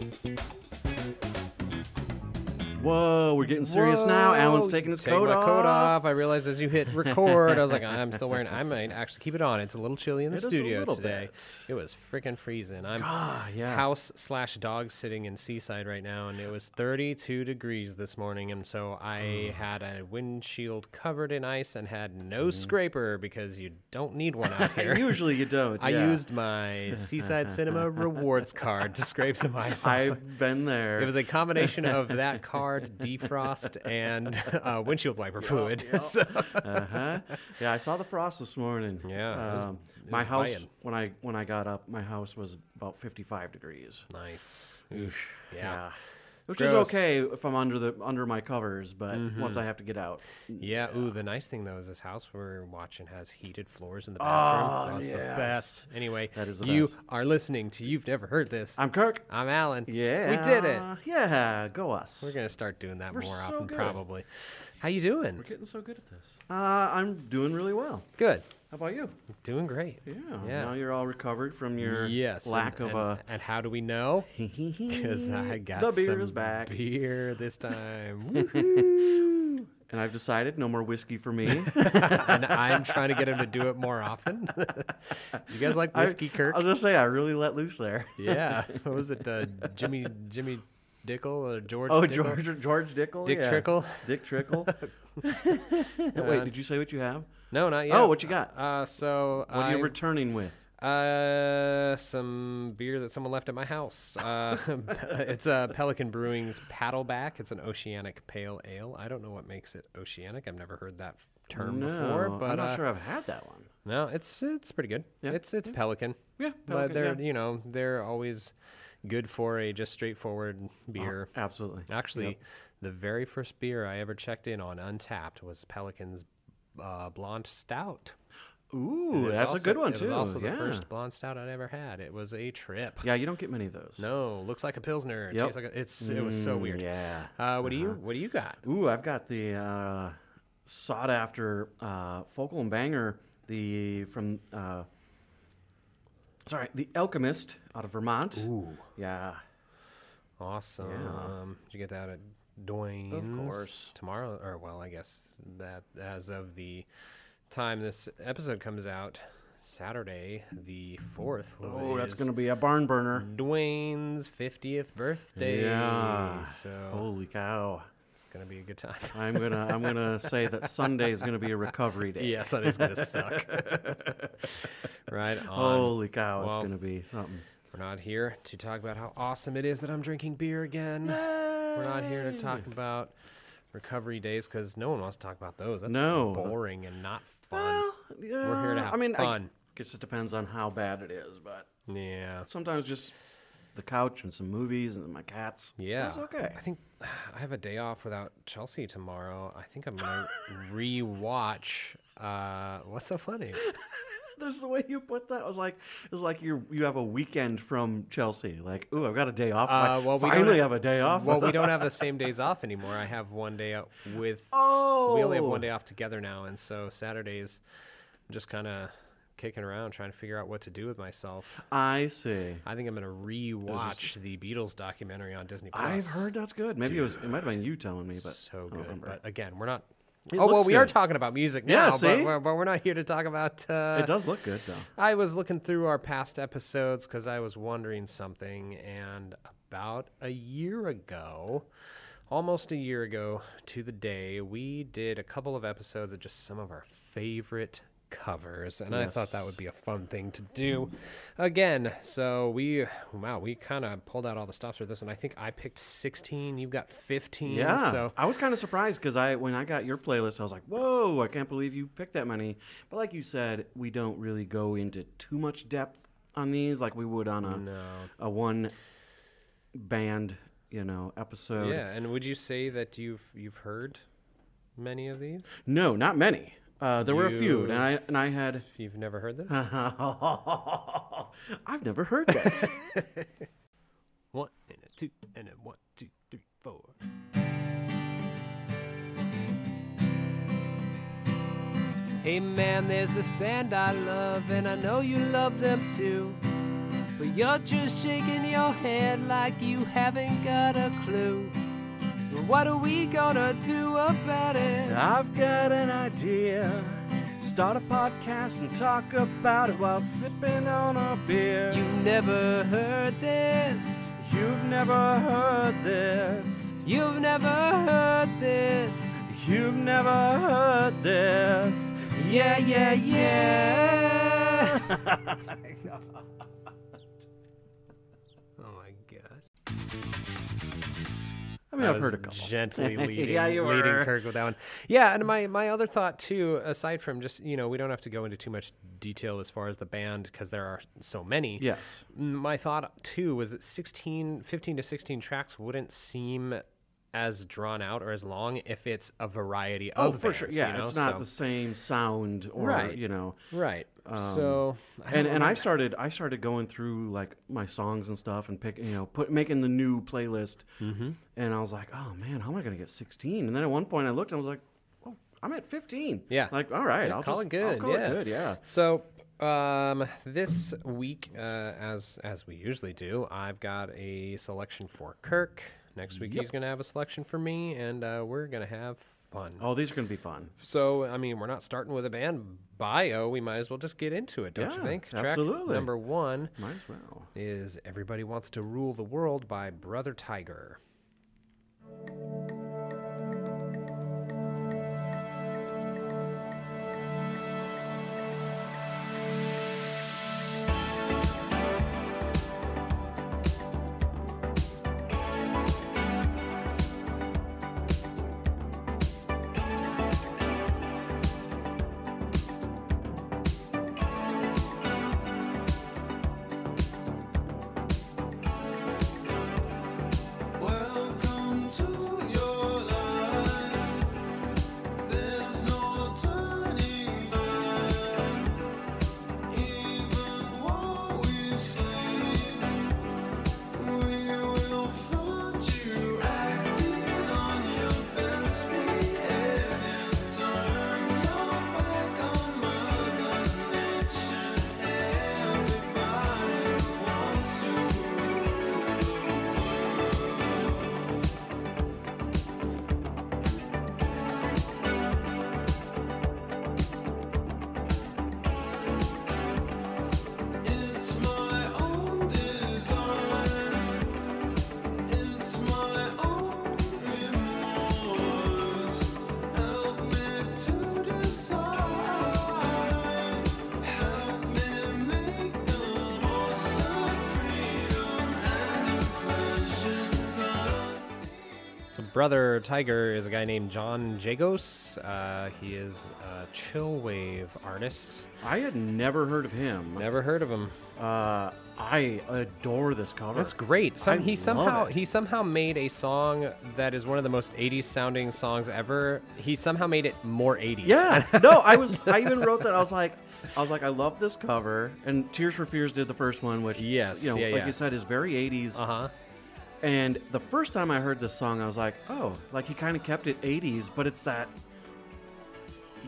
Thank you. Whoa, we're getting serious now. Allen's taking his take coat my off. coat off. I realized as you hit record, I was like, I'm still wearing. I might actually keep it on. It's a little chilly in the It is a studio little today. bit. It was freaking freezing. I'm Ah, yeah. house slash dog sitting in Seaside right now, and it was 32 degrees this morning, and so I had a windshield covered in ice and had no scraper because you don't need one out here. Usually you don't. I yeah. used my Seaside Cinema rewards card to scrape some ice off. I've been there. It was a combination of that card, defrost, and uh, windshield wiper fluid. so, uh-huh. Yeah, I saw the frost this morning. Yeah, was- Um, it my house when I when I got up, my house was about 55 degrees. nice. Oof. Yeah. Which is Gross. Mm-hmm. okay if I'm under the under my covers, but once I have to get out. Yeah. Ooh, the nice thing though is this house we're watching has heated floors in the bathroom. Oh, That's the yes. best. Anyway, That is the you best. are listening to You've Never Heard This. I'm Kirk. I'm Allen. Yeah. We did it. Yeah, go us. We're gonna start doing that We're more so often, good. probably. How you doing? We're getting so good at this. Uh, I'm doing really well. Good. How about you? Doing great. Yeah. Yeah. Now you're all recovered from your yes. lack and, of and, a. And how do we know? Because I got the beer some is back, beer this time. and I've decided no more whiskey for me. and I'm trying to get him to do it more often. do you guys like I- whiskey, Kirk? I was gonna say I really let loose there. yeah. What was it? Uh, Jimmy Jimmy Dickel or George? Oh, Dickel? George George Dickel. Dick yeah. Trickle? Dick Trickle. Wait, did you say what you have? No, not yet. Oh, what you got? Uh, so What are you I- returning with? Uh, some beer that someone left at my house. Uh, it's a Pelican Brewing's Paddleback. It's an oceanic pale ale. I don't know what makes it oceanic. I've never heard that f- term before, but I'm not uh, sure I've had that one. no, it's it's pretty good. Yeah, It's it's Pelican. Yeah, but Pelican, they're yeah. you know they're always good for a just straightforward beer. Absolutely. Actually, the very first beer I ever checked in on Untappd was Pelican's uh, Blonde Stout. Ooh, it that's a good one it too. was also yeah. the first blonde stout I'd ever had. It was a trip. Yeah, you don't get many of those. No, looks like a pilsner. It Yep. tastes like a, it's. It was so Mm, weird. Yeah. Uh, what do you What do you got? Ooh, I've got the uh, sought after uh, Focal and Banger, the from uh, sorry, the Alchemist out of Vermont. Ooh, Yeah. awesome. Yeah. Um, did you get that at Dwayne's? course. Tomorrow, or well, I guess that as of the time this episode comes out, Saturday the fourth. Oh, that's gonna be a barn burner. Dwayne's fiftieth birthday. Yeah. So Holy cow! it's gonna be a good time. I'm gonna I'm gonna say that Sunday is gonna be a recovery day. yeah, Sunday's gonna suck. right on. Holy cow! it's gonna be something. We're not here to talk about how awesome it is that I'm drinking beer again. We're not here to talk about recovery days because no one wants to talk about those. That's No. boring and not fun. Well, We're here to yeah, have I mean, I fun. guess it depends on how bad it is, but yeah, sometimes just the couch and some movies and my cats. yeah. that's okay. I think I have a day off without Chelsea tomorrow. I think I'm gonna rewatch. Uh, what's so funny? This is the way you put that. It was like it was like you you have a weekend from Chelsea. Like, ooh, I've got a day off. Uh, I well, we finally have- have a day off. Well, we don't have the same days off anymore. I have one day out with oh, we only have one day off together now, and so Saturdays, I'm just kind of kicking around trying to figure out what to do with myself. I see. I think I'm gonna rewatch the Beatles documentary on Disney Plus. I've heard that's good. Maybe it was. It might have been you telling me, but so good, but again, we're not. It oh well, we are talking about music Yeah, now, see? but, we're, but we're not here to talk about. Uh, it does look good though. I was looking through our past episodes because I was wondering something, and about a year ago, almost a year ago to the day, we did a couple of episodes of just some of our favorite covers, and I thought that would be a fun thing to do again. So we, wow, we kind of pulled out all the stops for this, and I think I picked 16. You've got 15. Yeah, So I was kind of surprised because I when I got your playlist, I was like, "Whoa, I can't believe you picked that many." But like you said, we don't really go into too much depth on these like we would on a no. a one band, you know, episode. Yeah, and would you say that you've you've heard many of these? No, not many. Uh, there were a few, and I and I had. If you've never heard this, I've never heard this. one and a two and a one, two, three, four. Hey man, there's this band I love, and I know you love them too. but you're just shaking your head like you haven't got a clue. What are we gonna do about it? I've got an idea. Start a podcast and talk about it while sipping on a beer. You never heard this. You've never heard this. You've never heard this. You've never heard this. Yeah, yeah, yeah. I mean, I I've was heard a couple. Gently leading, Yeah, you leading were. Kirk with that one. Yeah, and my, my other thought too, aside from just you know we don't have to go into too much detail as far as the band because there are so many. Yes. My thought too was that 16, 15 to sixteen tracks wouldn't seem as drawn out or as long if it's a variety Oh, of for sure. Yeah, you know? it's not So- the same sound or Right. you know. right. so I And and I started I started going through like my songs and stuff and pick you know put making the new playlist. Mm-hmm. And I was like, oh man, how am I gonna get 16? And then at one point I looked and I was like, oh, I'm at 15. Yeah. Like all right, Yeah, I'll call just it I'll good, call yeah. it good. Yeah. So um, this week, uh, as as we usually do, I've got a selection for Kirk. Next week he's gonna have a selection for me, and uh, we're gonna have fun. Oh, these are gonna be fun. So I mean, we're not starting with a band bio. We might as well just get into it, don't you Yeah, think? absolutely. Number one Might as well. is "Everybody Wants to Rule the World" by Brother Tiger. Brother Tiger is a guy named John Jagos. Uh, he is a chill wave artist. I had never heard of him. Never heard of him. Uh, I adore this cover. That's great. Some, he somehow it. he somehow made a song that is one of the most 80s sounding songs ever. He somehow made it more 80s. Yeah. no, I was. I even wrote that. I was like, I was like, I love this cover. And Tears for Fears did the first one, which Yes, you know, yeah, like yeah. you said, is very 80s. Uh huh. And the first time I heard this song, I was like, oh, like he kind of kept it 80s, but it's that.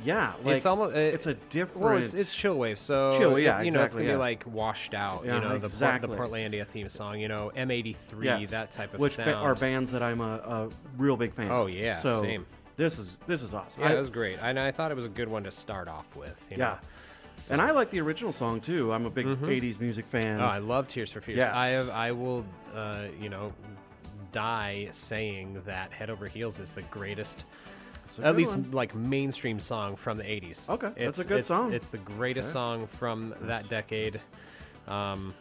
Yeah, like it's almost uh, it's a different. well, it's it's chill wave. So Chill, yeah, it- you know, it's gonna yeah. be like washed out. Yeah, you know, exactly. the Port- the Portlandia theme song. You know, M83, Yes, that type of which sound. ba- are bands that I'm a, a real big fan. Oh, of. yeah, so same. This is this is awesome. yeah, I- it was great. And I thought it was a good one to start off with. You yeah, Know? And I like the original song too. I'm a big '80s music fan. Oh, I love Tears for Fears. Yes. I have, I will, uh, you know, die saying that Head Over Heels is the greatest, at least one. like mainstream song from the '80s. Okay, that's it's, a good it's- song. It's the greatest Okay. song from that decade. Um,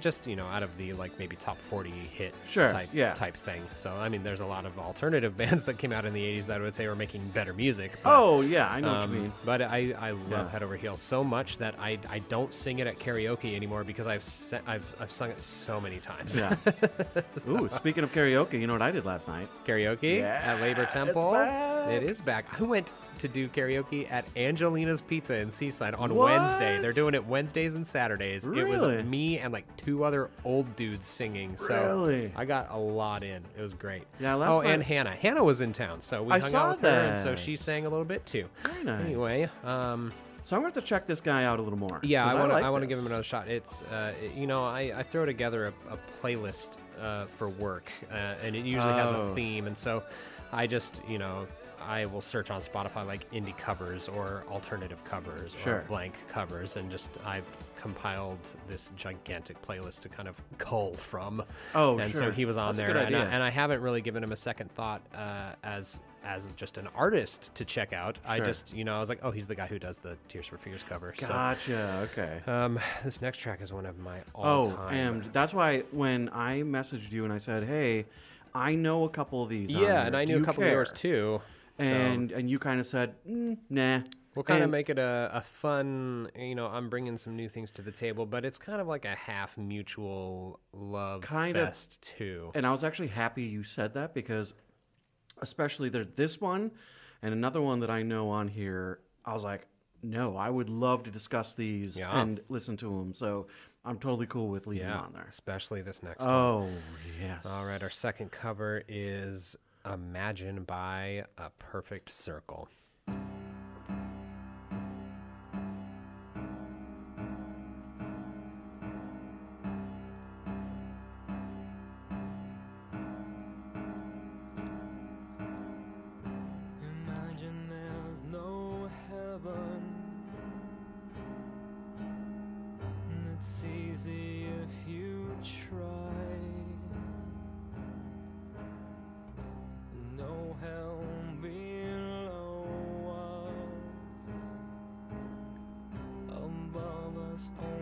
just you know, out of the like maybe top 40 hit Sure, type yeah. type thing. So I mean, there's a lot of alternative bands that came out in the '80s that I would say were making better music. but- Oh yeah, I know what um, you mean. But I, I love Yeah. Head Over Heels so much that I, I don't sing it at karaoke anymore because I've se- I've, I've sung it so many times. Yeah. Ooh, speaking of karaoke, you know what I did last night? karaoke Yeah, at Labor it's Temple. back. It is back. I went to do karaoke at Angelina's Pizza in Seaside on What? Wednesday. They're doing it Wednesdays and Saturdays. It was me and like two other old dudes singing. So Really? I got a lot in. It was great. Yeah, last oh, and Hannah. Hannah was in town, so we I hung saw out with her, and so she sang a little bit too. Very nice. Anyway, um, So I'm going to have to check this guy out a little more. Yeah, I want to. like I want to give him another shot. It's, uh, it- you know, I, I throw together a, a playlist uh, for work, uh, and it usually has a Oh. theme, and so I just, you know, I will search on Spotify like indie covers or alternative covers or blank covers, and just I've compiled this gigantic playlist to kind of cull from. Oh, and so he was on That's there, good and I, and I haven't really given him a second thought uh, as as just an artist to check out. Sure. I just, you know, I was like, oh, he's the guy who does the Tears for Fears cover. So. Gotcha. Okay. Um, this next track is one of my Oh, all-time. and that's why when I messaged you and I said, "Hey, I know a couple of these." yeah, and. I knew a couple of yours care?" Too. so And and you kind of said, mm, "Nah." we'll kind of make it a, a fun. You know, I'm bringing some new things to the table, but it's kind of like a half mutual love Kind of. fest too. And I was actually happy you said that because, especially there, this one and another one that I know on here, I was like, no, I would love to discuss these Yeah. and listen to them. So I'm totally cool with leaving Yeah, on there. especially this next one. Oh yes. All right, our second cover is "Imagine" by A Perfect Circle. Above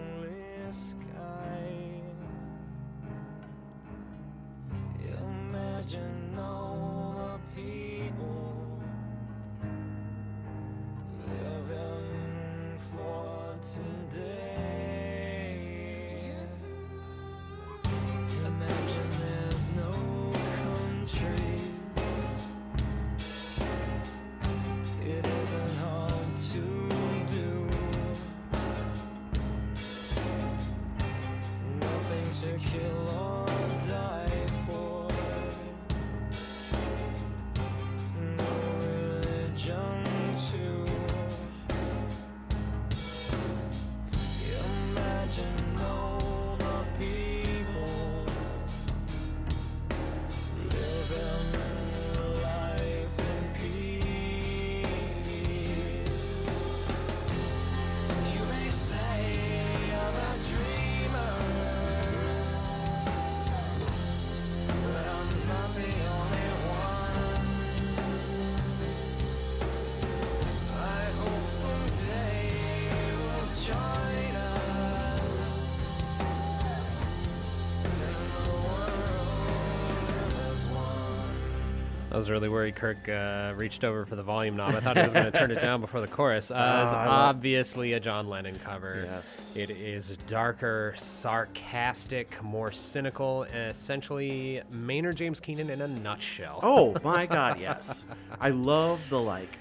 I was really worried Kirk uh, reached over for the volume knob. I thought he was going to turn it down before the chorus. Uh, it's Ah, obviously a John Lennon cover. Yes. It is darker, sarcastic, more cynical, essentially Maynard James Keenan in a nutshell. Oh my God, yes. I love the like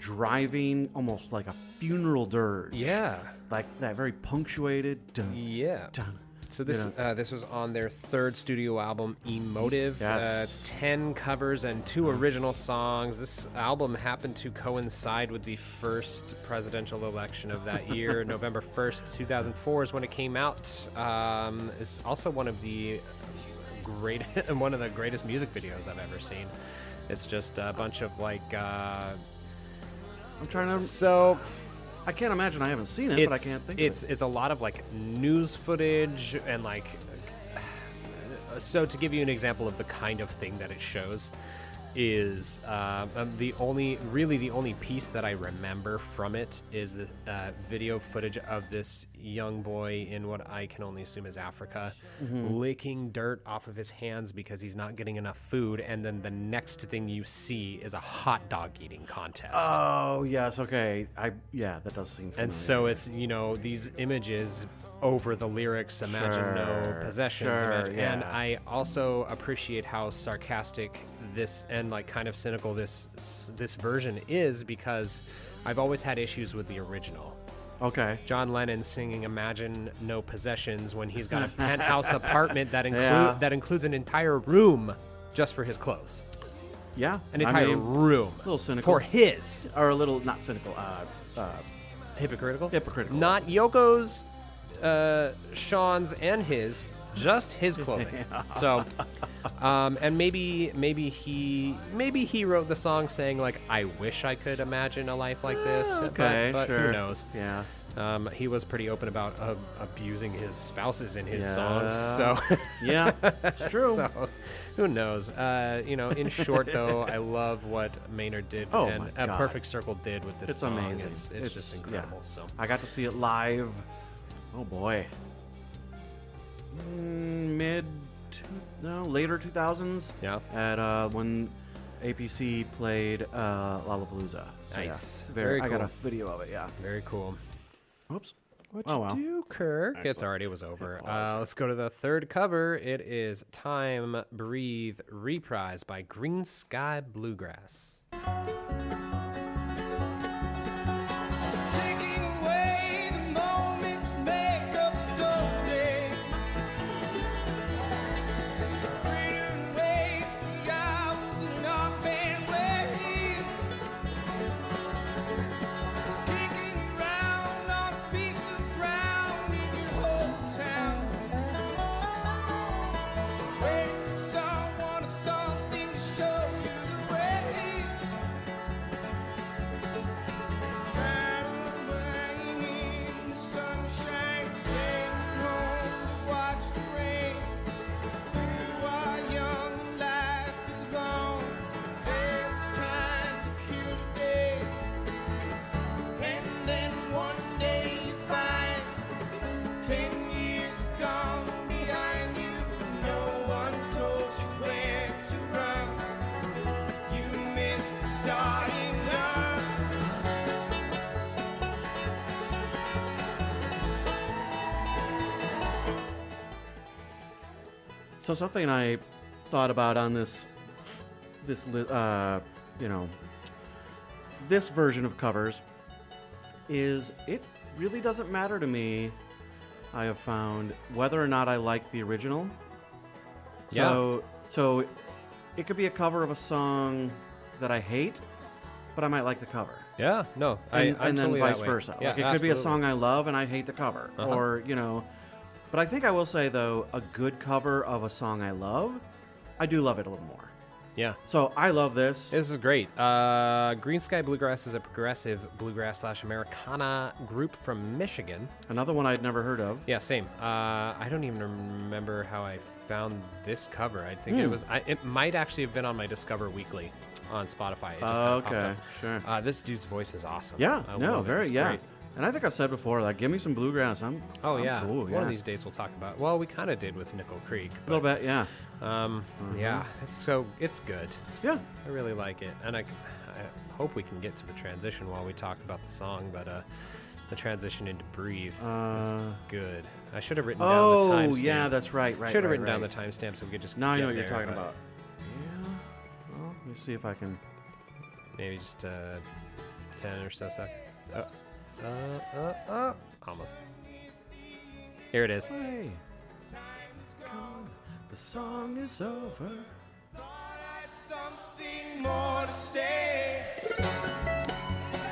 driving, almost like a funeral dirge. Yeah. Like that very punctuated. Dun, Yeah. dun. So this know. uh, this was on their third studio album, Emotive. Uh, it's ten covers and two original songs. This album happened to coincide with the first presidential election of that year, November first, two thousand four, is when it came out. Um, it's also one of the great, one of the greatest music videos I've ever seen. It's just a bunch of like. Uh, I'm trying to. so I can't imagine I haven't seen it, it's but I can't think it's of it. it's a lot of like news footage and like so to give you an example of the kind of thing that it shows is uh, um, the only really the only piece that I remember from it is uh, video footage of this young boy in what I can only assume is Africa Mm-hmm. licking dirt off of his hands because he's not getting enough food and then the next thing you see is a hot dog eating contest Oh yes, okay. I yeah, that does seem. Familiar. and so it's you know these images over the lyrics imagine no possessions sure, imagine, and i also appreciate how sarcastic this and like kind of cynical this this version is because i've always had issues with the original okay. john lennon singing imagine no possessions when he's got a penthouse apartment that include Yeah. that includes an entire room just for his clothes Yeah, an I entire mean, room A little cynical. for his or a little not cynical. Uh, uh, hypocritical. Hypocritical. Not Yoko's, uh, Sean's, and his. Just his clothing. So, um, and maybe maybe he maybe he wrote the song saying like, "I wish I could imagine a life like this." but- Okay, but, sure. who knows? Yeah. Um, he was pretty open about uh, abusing his spouses in his Yeah. songs. So. Yeah, it's true. So, who knows? Uh, you know, in short, though, I love what Maynard did Oh and a God. Perfect Circle did with this It's song. amazing. It's, it's, just yeah. incredible. So, I got to see it live. Oh boy. Mm, mid, two, no, later 2000s. Yeah. At uh, when APC played uh, Lollapalooza. So, yeah, Nice. very. Very I got a video of it. Yeah. very cool. Oops. What Oh, you well. do, Kirk? It's already was over. Uh, let's go to the third cover. It is "Time Breathe" reprise by Greensky Bluegrass. So something I thought about on this, this uh, you know, this version of covers is it really doesn't matter to me. I have found whether or not I like the original. So so it could be a cover of a song that I hate, but I might like the cover. Yeah, no, And, I, I'm and then totally vice versa. Yeah, like it could be a song I love and I hate the cover. Uh-huh. Or, you know, but I think I will say though, a good cover of a song I love, I do love it a little more. Yeah. So I love this. This is great. Uh, Greensky Bluegrass is a progressive bluegrass slash Americana group from Michigan. Another one I'd never heard of. Yeah, same. Uh, I don't even remember how I found this cover. I think it Hmm. was. I, it might actually have been on my Discover Weekly on Spotify. It just Oh, kinda popped okay, sure. Uh, this dude's voice is awesome. Yeah, I no, very yeah. great. And I think I've said before, like, give me some bluegrass. I'm Oh I'm yeah. cool. One yeah. of these days we'll talk about. Well, we kind of did with Nickel Creek. a little bit, yeah. Um, yeah. It's so it's good. yeah. I really like it, and I, I hope we can get to the transition while we talk about the song. But uh, the transition into "Breathe" Uh, is good. I should have written down Oh, the timestamp. yeah, that's right, right. should have right, written down right. the timestamp so we could just. Now I know what you're talking about. Yeah. Well, let me see if I can. Maybe just uh, ten or so seconds. Uh, uh, uh, uh, almost. Here it is. Hey. The song is over. Had something more to say.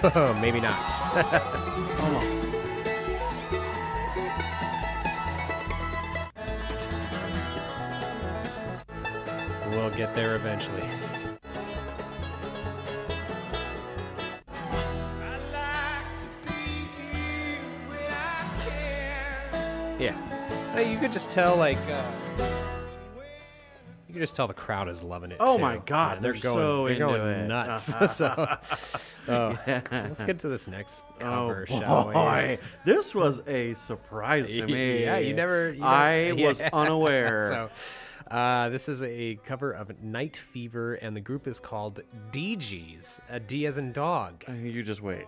Oh, maybe not. Almost. we'll get there eventually. You could just tell, like, uh, you could just tell the crowd is loving it. Oh too. my God, they're, they're going, so they're into going it. nuts. so, oh, let's get to this next cover, oh shall we? this was a surprise to me. Yeah, you never. You I never- was yeah. unaware. so, uh, this is a cover of Night Fever, and the group is called DGs. A D as in dog. Uh, you just wait.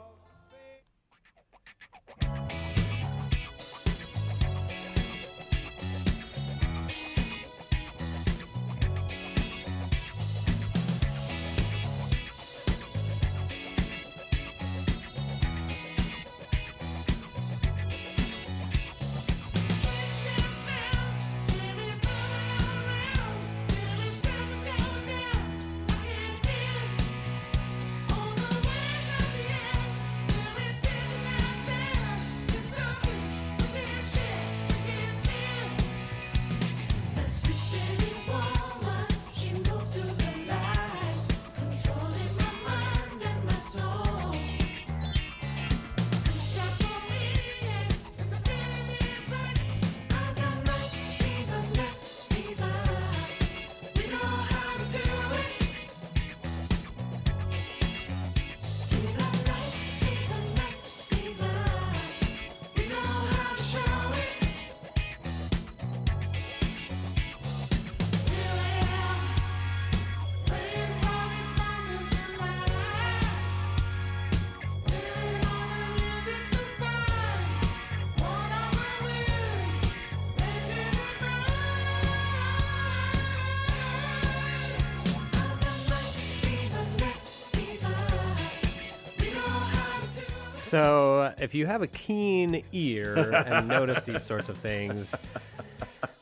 So, if you have a keen ear and notice these sorts of things,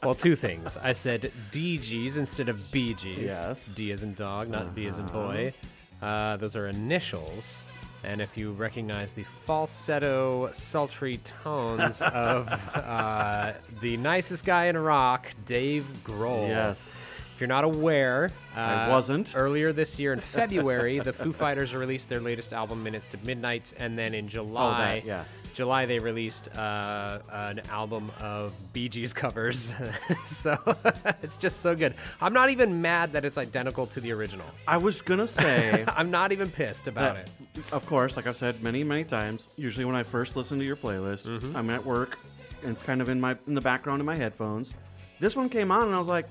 well, two things. I said DGs instead of BGs. Yes. D as in dog, not B as in boy. Uh, those are initials. And if you recognize the falsetto, sultry tones of uh, the nicest guy in rock, Dave Grohl. Yes. If you're not aware, uh, I wasn't. Earlier this year in February, the Foo Fighters released their latest album, Minutes to Midnight, and then in July, Oh, yeah. July they released uh, an album of Bee Gees covers. so it's just so good. I'm not even mad that it's identical to the original. I was gonna say I'm not even pissed about that, it. of course, like I've said many, many times, usually when I first listen to your playlist, Mm-hmm. I'm at work and it's kind of in my in the background in my headphones. This one came on and I was like,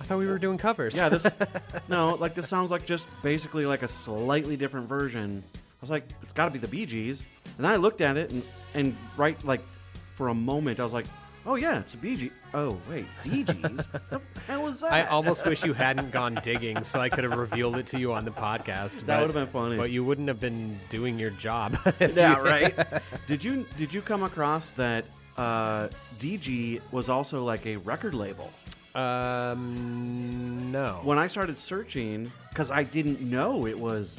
I thought we were doing covers. yeah, this no, like this sounds like just basically like a slightly different version. I was like, it's got to be the Bee Gees. And then I looked at it and and right like for a moment I was like, oh yeah, it's a Bee Gees. Oh wait, Bee Gees. the hell was that? I almost wish you hadn't gone digging so I could have revealed it to you on the podcast. That but- would've been funny. But you wouldn't have been doing your job. if yeah, you- right. did you did you come across that uh, DG was also like a record label? Um, no. When I started searching, because I didn't know it was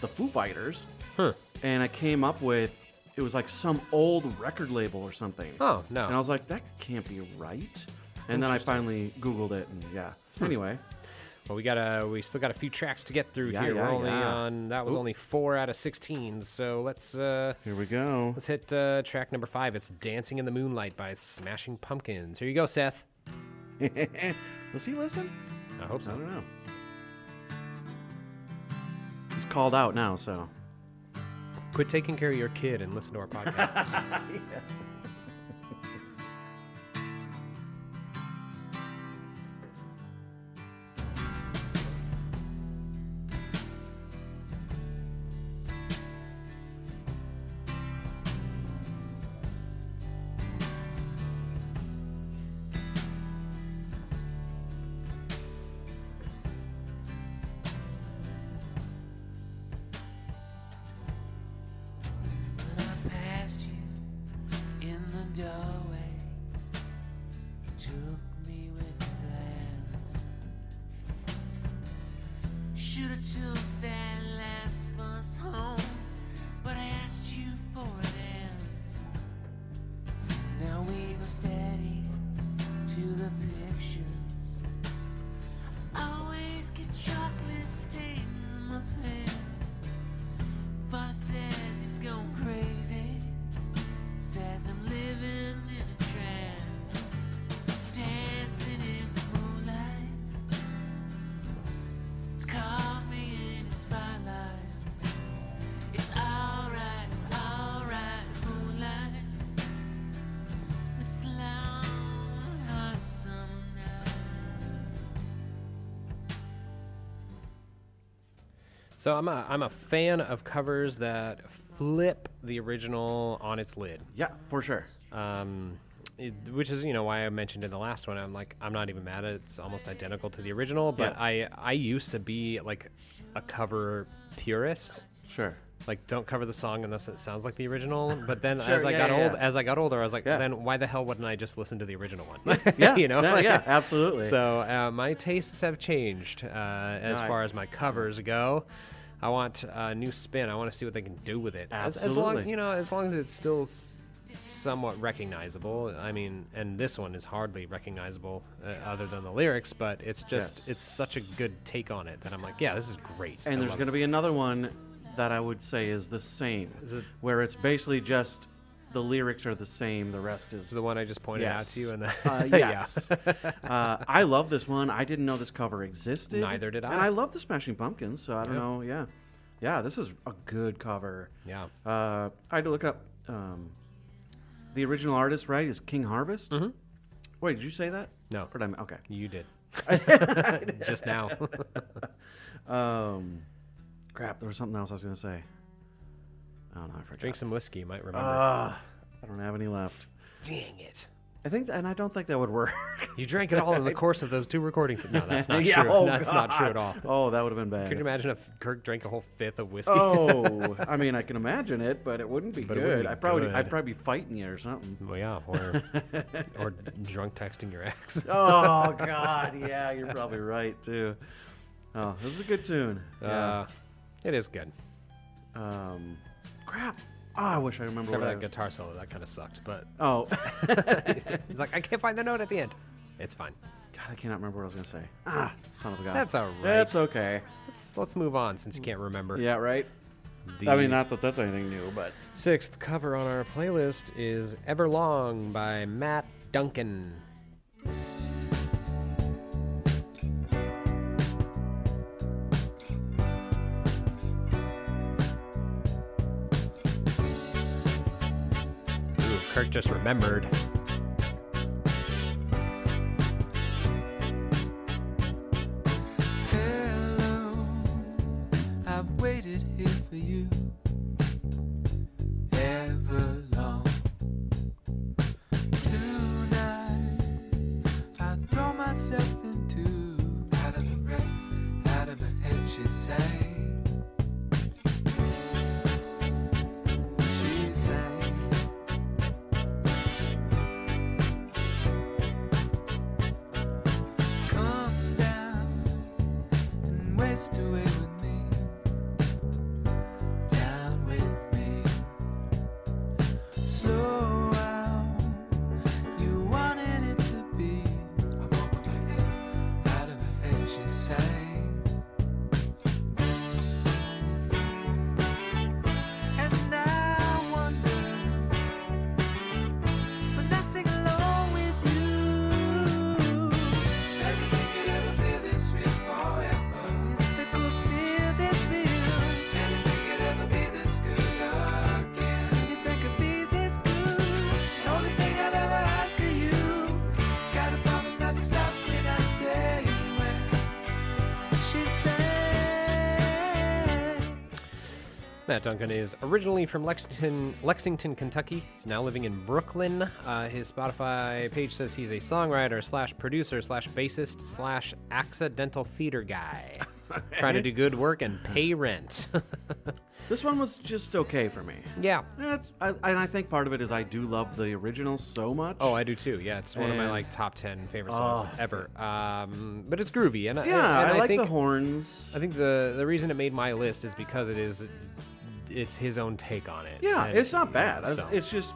the Foo Fighters, Huh. and I came up with it was like some old record label or something. Oh, no. And I was like, that can't be right. And then I finally Googled it, and yeah. Hmm. Anyway, Well, we got a we still got a few tracks to get through Yeah, here. yeah, We're only yeah. on that was only four out of sixteen. So let's uh here we go. let's hit uh, track number five. It's "Dancing in the Moonlight" by Smashing Pumpkins. Here you go, Seth. Does he listen? I hope so. I don't know. He's called out now, so. Quit taking care of your kid and listen to our podcast. When so I'm a I'm a fan of covers that flip the original on its lid. Yeah, for sure. um, it, which is you know why I mentioned in the last one. I'm like I'm not even mad at it. It's almost identical to the original. But Yeah. I I used to be like a cover purist. Sure. Like don't cover the song unless it sounds like the original. But then Sure, as I yeah, got yeah, old, as I got older, I was like, then why the hell wouldn't I just listen to the original one? Yeah, you know. yeah, yeah, absolutely. So uh, my tastes have changed uh, as No, I- far as my covers go. I want a new spin. I want to see what they can do with it. As, as long you know, as long as it's still s- somewhat recognizable. I mean, and this one is hardly recognizable uh, other than the lyrics, but it's just Yes. it's such a good take on it that I'm like, yeah, this is great. And I there's love going to be another one that I would say is the same, it- where it's basically just the lyrics are the same, the rest is. the one I just pointed out to you. And the, uh, yes. uh, I love this one. I didn't know this cover existed. Neither did I. And I. Love the Smashing Pumpkins, so I don't Yeah. know. Yeah, yeah, this is a good cover. yeah. Uh, I had to look up um, the original artist. Right, is King Harvest. Mm-hmm. Wait, did you say that? No, Or did I, okay. you did. just now. Um, crap, there was something else I was going to say. Oh no, I forgot. Drink some whiskey, you might remember. Ah, I don't have any left. Dang it. I think, and I don't think that would work. You drank it all in the course of those two recordings. No, that's not Yeah, true. oh, that's not true at all. Oh, that would have been bad. Could you imagine if Kirk drank a whole fifth of whiskey? Oh, I mean, I can imagine it, but it wouldn't be But good. I probably, good. I'd probably be fighting you or something. well, yeah, or or drunk texting your ex. Oh God, yeah, you're probably right too. Oh, this is a good tune. Yeah. Uh, it is good. Um, crap. Oh, I wish I remember Except for that guitar solo, that kind of sucked. But Oh, he's like, I can't find the note at the end. It's fine. God, I cannot remember what I was gonna say. Ah, son of a god. That's all right. That's okay. Let's let's move on since you can't remember. Yeah, right. The I mean, not that that's anything new, but sixth cover on our playlist is Everlong by Matt Duncan. Kirk just remembered. Matt Duncan is originally from Lexington, Lexington, Kentucky. He's now living in Brooklyn. Uh, his Spotify page says he's a songwriter slash producer slash bassist slash accidental theater guy, trying to do good work and pay rent. this one was just okay for me. yeah. And, it's, I, and I think part of it is I do love the original so much. Oh, I do too. Yeah, it's one of my And- like top ten favorite songs ever. Um, but it's groovy, and I- yeah, and I, like think, the horns. I think the the reason it made my list is because it is it's his own take on it. yeah, And- it's not bad. It's- so- It's just,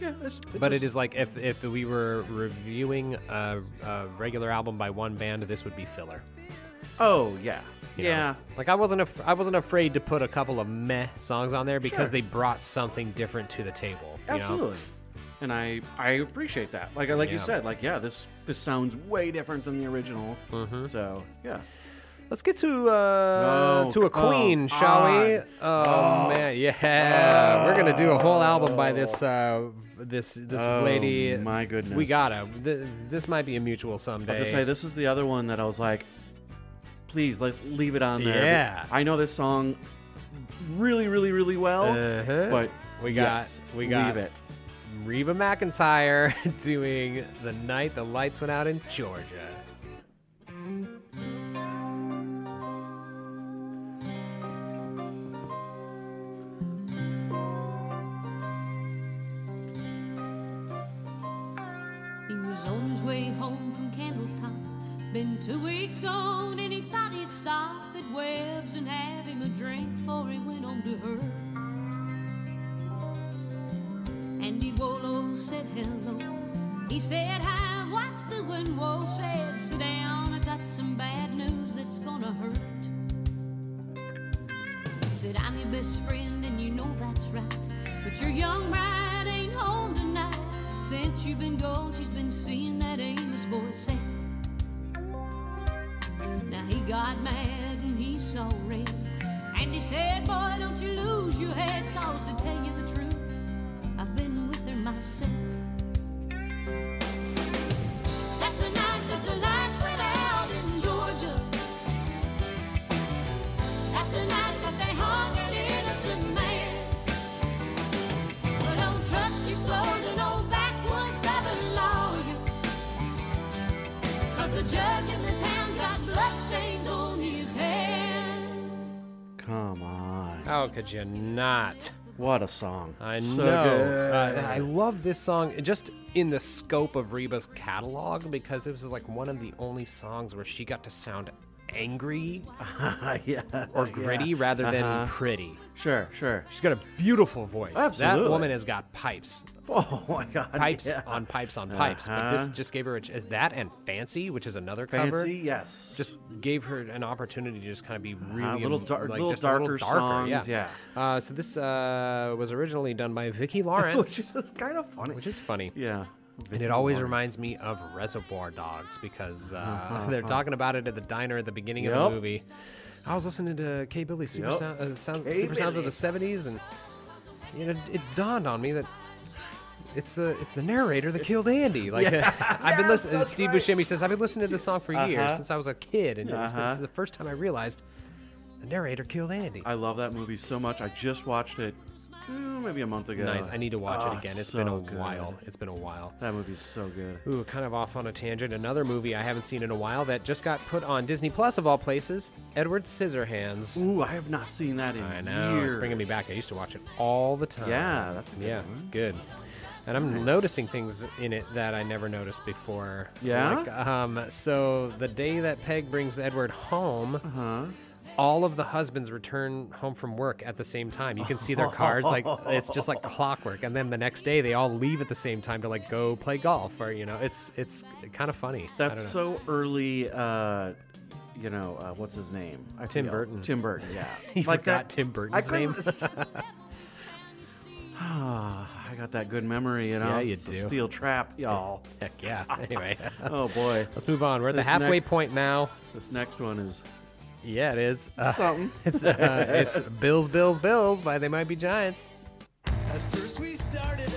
yeah, it's, it's but it just- is like if if we were reviewing a, a regular album by one band, this would be filler. Oh yeah, you know? yeah. Like I wasn't af- I wasn't afraid to put a couple of meh songs on there because Sure. they brought something different to the table. you know? Absolutely. And I I appreciate that. Like like you said, like yeah, this this sounds way different than the original. Mm-hmm. So yeah. Let's get to uh, No, to a come queen, shall we? on. Oh, man, yeah, we're gonna do a whole album by this uh, this this Oh, lady. my goodness. we gotta. Th- this might be a mutual I was someday. gonna say this is the other one that I was like, please like leave it on there. Yeah. I know this song really, really, really well, Uh-huh. but We got- yes, we got- leave it. Reba McEntire doing "The Night the Lights Went Out in Georgia." Been two weeks gone, and he thought he'd stop at Webb's and have him a drink before he went home to her. Andy Wolo oh, said hello. He said hi, what's doing? Whoa said, sit down. I got some bad news that's gonna hurt. He said I'm your best friend, and you know that's right. But your young bride ain't home tonight. Since you've been gone, she's been seeing that Amos boy Seth. Now he got mad and he saw red. And he said, Boy, don't you lose your head, cause to tell you the truth, I've been with her myself. How could you not? What a song. I So know. good. Uh, I love this song just in the scope of Reba's catalog because it was like one of the only songs where she got to sound angry yeah. or gritty rather than Uh-huh. pretty. Sure, sure. She's got a beautiful voice. That woman has got pipes. Oh my god. Pipes yeah. on pipes on pipes. But this Uh-huh. just gave her a, ch- that and Fancy, which is another cover. Fancy, yes. Just gave her an opportunity to just kind of be really Uh-huh, little dar- like little a little darker darker. songs, yeah. yeah. Uh, so this uh, was originally done by Vicki Lawrence, which is kind of funny. which is funny. yeah. And it always reminds me of Reservoir Dogs because uh, they're talking about it at the diner at the beginning of the movie. I was listening to K Billy Super, Yup. Sound, uh, sound, K. Super Sounds of the '70s, and you know, it dawned on me that it's the it's the narrator that killed Andy. Like I've been Yes, listening. Steve right. Buscemi says I've been listening to this song for years Uh-huh. since I was a kid, and Uh-huh. it's the first time I realized the narrator killed Andy. I love that movie so much. I just watched it maybe a month ago. nice. I need to watch Oh, it again. It's so been a good. while. It's been a while. That movie's so good. Ooh, kind of off on a tangent. Another movie I haven't seen in a while that just got put on Disney Plus of all places. Edward Scissorhands. Ooh, I have not seen that in I know years. it's bringing me back. I used to watch it all the time. Yeah, that's yeah, one. it's good. And I'm noticing things in it that I never noticed before. Yeah? Like, um, so the day that Peg brings Edward home, Huh? All of the husbands return home from work at the same time. You can see their cars like it's just like clockwork. And then the next day they all leave at the same time to like go play golf or you know, it's it's kind of funny. That's so early. Uh, you know uh, what's his name? I Tim forget. Burton. Tim Burton. Yeah. You like forgot that. Tim Burton's name? Ah, I got that good memory, you know. Yeah, you It's do. steel trap, y'all. Heck yeah. Anyway. oh boy, Let's move on. We're at the halfway next- point now. this next one is Yeah, it is. Uh, something. it's uh, it's Bills, Bills, Bills by They Might Be Giants. At first we started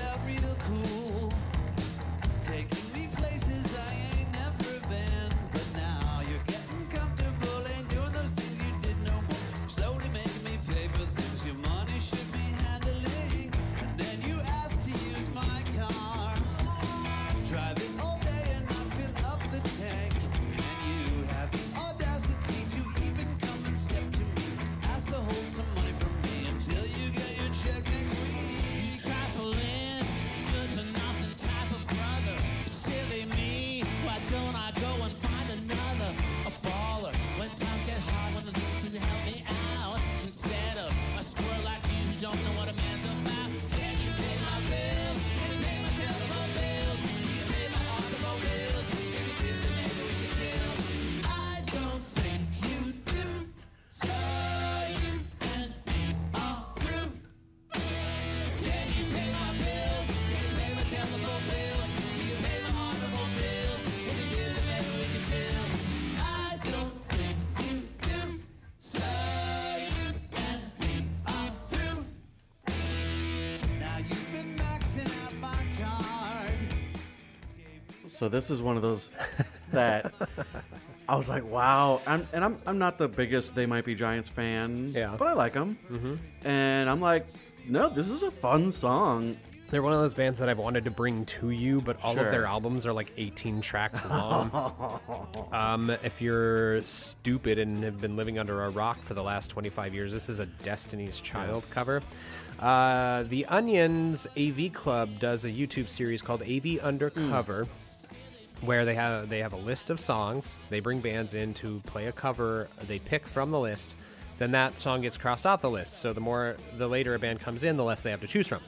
So this is one of those that I was like, wow. I'm, and I'm, I'm not the biggest They Might Be Giants fan, Yeah. but I like them. Mm-hmm. And I'm like, no, this is a fun song. They're one of those bands that I've wanted to bring to you, but all Sure. of their albums are like 18 tracks long. um, if you're stupid and have been living under a rock for the last 25 years, this is a Destiny's Child cover. Uh, the Onions AV Club does a YouTube series called AV Undercover. Where they have they have a list of songs, they bring bands in to play a cover. They pick from the list, then that song gets crossed off the list. So the more the later a band comes in, the less they have to choose from.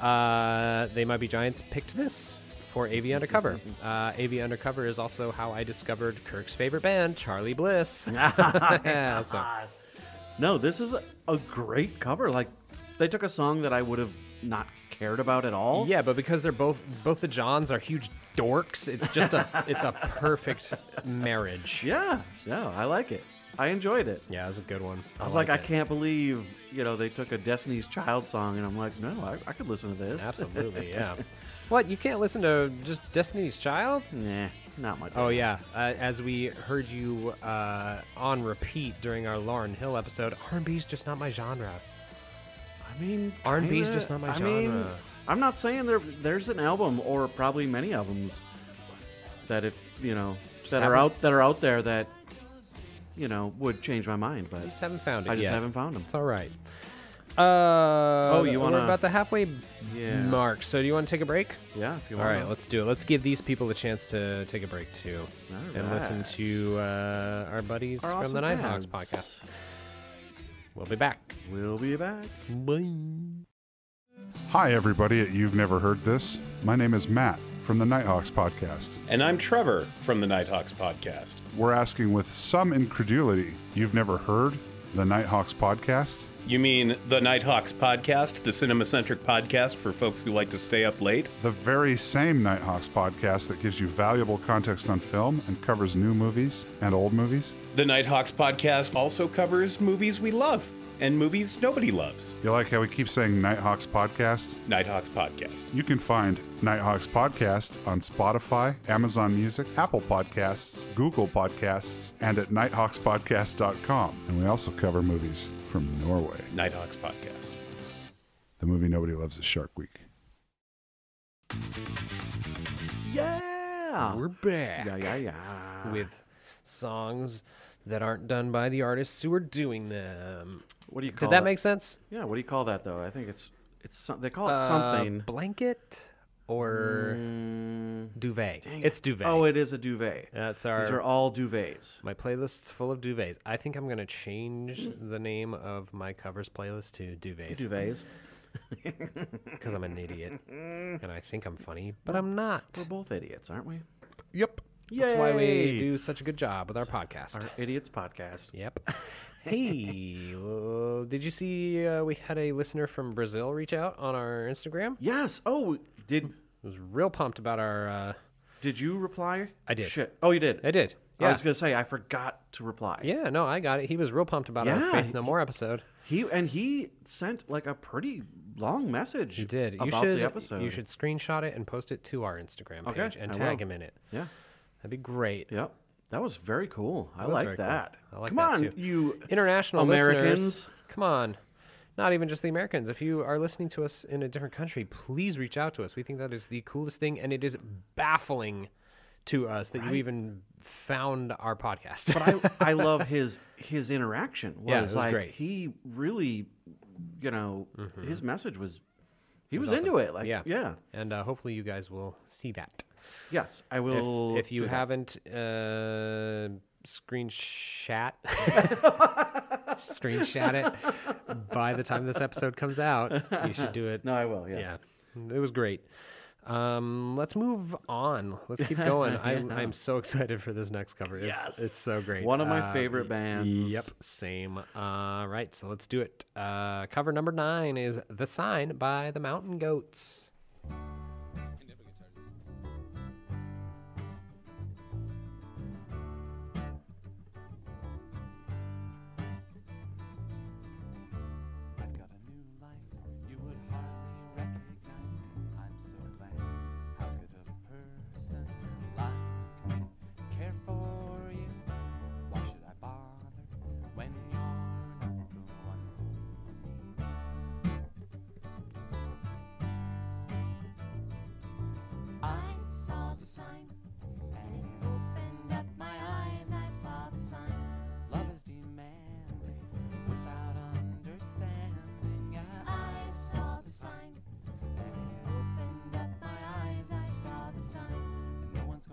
Uh, they Might Be Giants picked this for AV Undercover. Uh, AV Undercover is also how I discovered Kirk's favorite band, Charly Bliss. Yeah, so- No, this is a, a great cover. Like, they took a song that I would have not cared about at all. yeah, but because they're both both the Johns are huge dorks, it's just a it's a perfect marriage. Yeah, yeah, I like it. I enjoyed it. Yeah, it was a good one. I was like, I it. can't believe, you know, they took a Destiny's Child song, and I'm like, no, I, I could listen to this. Absolutely, yeah. What you can't listen to just Destiny's Child? nah, not much. Oh yeah, uh, as we heard you uh, on repeat during our Lauryn Hill episode, R&B is just not my genre. I mean, R&B is just not my I mean, genre. I'm not saying there. There's an album, or probably many albums, that if you know that are out that are out there that you know would change my mind, but I just haven't found it I just yet. haven't found them. It's all right. Uh, Oh, you We're wanna- about the halfway Yeah. mark. So do you want to take a break? Yeah, if you want. right, let's do it. Let's give these people a chance to take a break too, All and listen to uh, our buddies Our from the awesome Nighthawks podcast. We'll be back. We'll be back. Bye. Hi, everybody at You've Never Heard This. My name is Matt from the Nighthawks podcast. And I'm Trevor from the Nighthawks podcast. We're asking with some incredulity, you've never heard the Nighthawks podcast? You mean the Nighthawks podcast, the cinema centric podcast for folks who like to stay up late? The very same Nighthawks podcast that gives you valuable context on film and covers new movies and old movies. The Nighthawks podcast also covers movies we love and movies nobody loves. You like how we keep saying Nighthawks podcast? Nighthawks podcast. You can find Nighthawks podcast on Spotify, Amazon Music, Apple Podcasts, Google Podcasts, and at nighthawkspodcast.com. And we also cover movies from Norway. Nighthawks podcast. The movie nobody loves is Shark Week. Yeah. We're back yeah, yeah, yeah. with songs that aren't done by the artists who are doing them. what do you call Did that make sense? Yeah. What do you call that though? I think it's it's some, they call it Uh, something. blanket or Mm, duvet. dang It's it. duvet. Oh, it is a duvet. That's our. These are all duvets. my playlist's full of duvets. I think I'm gonna change the name of my covers playlist to duvets Duvets. because I'm an idiot and I think I'm funny, but I'm not. We're both idiots, aren't we? Yep. That's why we do such a good job with our podcast. our idiots podcast. Yep. Hey, uh, did you see uh, we had a listener from Brazil reach out on our Instagram? Yes. Oh, did Was real pumped about our. Uh, did you reply? I did. Shit. Oh, you did. I did. Yeah. I was gonna say I forgot to reply. yeah. No, I got it. He was real pumped about Yeah, our Faith he- No More episode. He and he sent like a pretty long message. He did. You about should. the episode. You should screenshot it and post it to our Instagram Okay, page and I tag will. him in it. Yeah. That'd be great. Yep. That was very cool. I like very cool. that. I like that. Come that on, too. you International Americans. listeners, come on. Not even just the Americans. If you are listening to us in a different country, please reach out to us. We think that is the coolest thing, and it is baffling to us that you even found our podcast. but I, I love his his interaction. Was, Yeah, it was like great. he really, you know, his message was he was, was into it. Like yeah. yeah, and uh, hopefully you guys will see that. Yes, I will. if you do haven't uh, screenshot screenshot it by the time this episode comes out, you should do it. no, I will. Yeah. Yeah, it was great. Um, let's move on. Let's keep going. I'm, I'm so excited for this next cover. It's, Yes. it's so great. One of my Uh, favorite bands. Yep, same. Uh, right, so let's do it. Uh, cover number nine is "The Sign" by the Mountain Goats.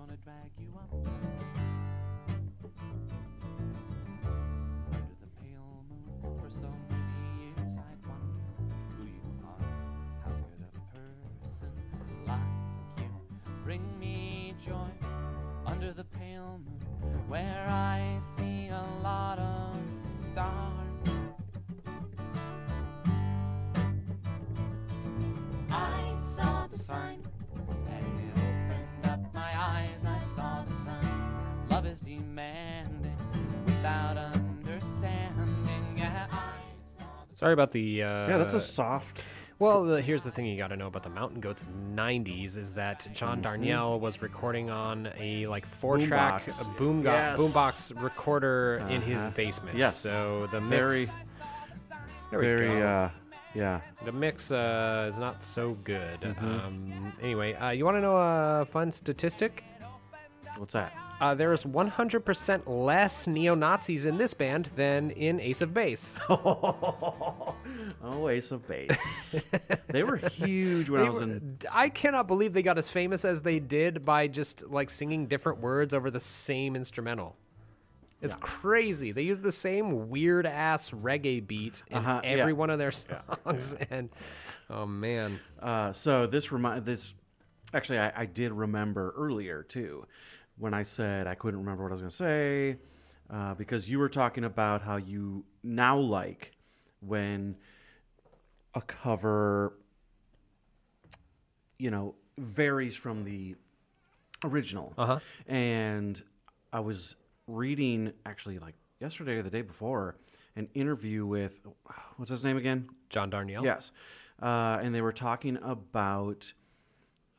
Gonna drag you up. Under the pale moon, for so many years I'd wondered who you are. How could a person like you bring me joy? Under the pale moon, where I see a lot of stars. I saw the sign Love is demanding without understanding. Yeah, Sorry about the. Uh, Yeah, that's a soft. Well, the, here's the thing you got to know about the Mountain Goats 90s is that John Darnielle was recording on a like four-track Mm-hmm. Boombox. uh, boom Yes. boombox recorder in his Uh-huh. basement. Yes. So the mix, Very- there we Very. go. uh Yeah. the mix uh, is not so good. Mm-hmm. Um, anyway, uh, you want to know a fun statistic? What's that? Uh, there is 100% less neo Nazis in this band than in Ace of Base. Oh, Ace of Base. they were huge when I was were- in. I cannot believe they got as famous as they did by just like singing different words over the same instrumental. It's crazy. They use the same weird ass reggae beat in Uh-huh, yeah. every one of their songs, and oh man, Uh, so this remind this. Actually, I, I did remember earlier too, when I said I couldn't remember what I was going to say, uh, because you were talking about how you now like when a cover, you know, varies from the original. Uh-huh. And I was reading actually like yesterday or the day before an interview with what's his name again? John Darnielle. Yes. Uh, and they were talking about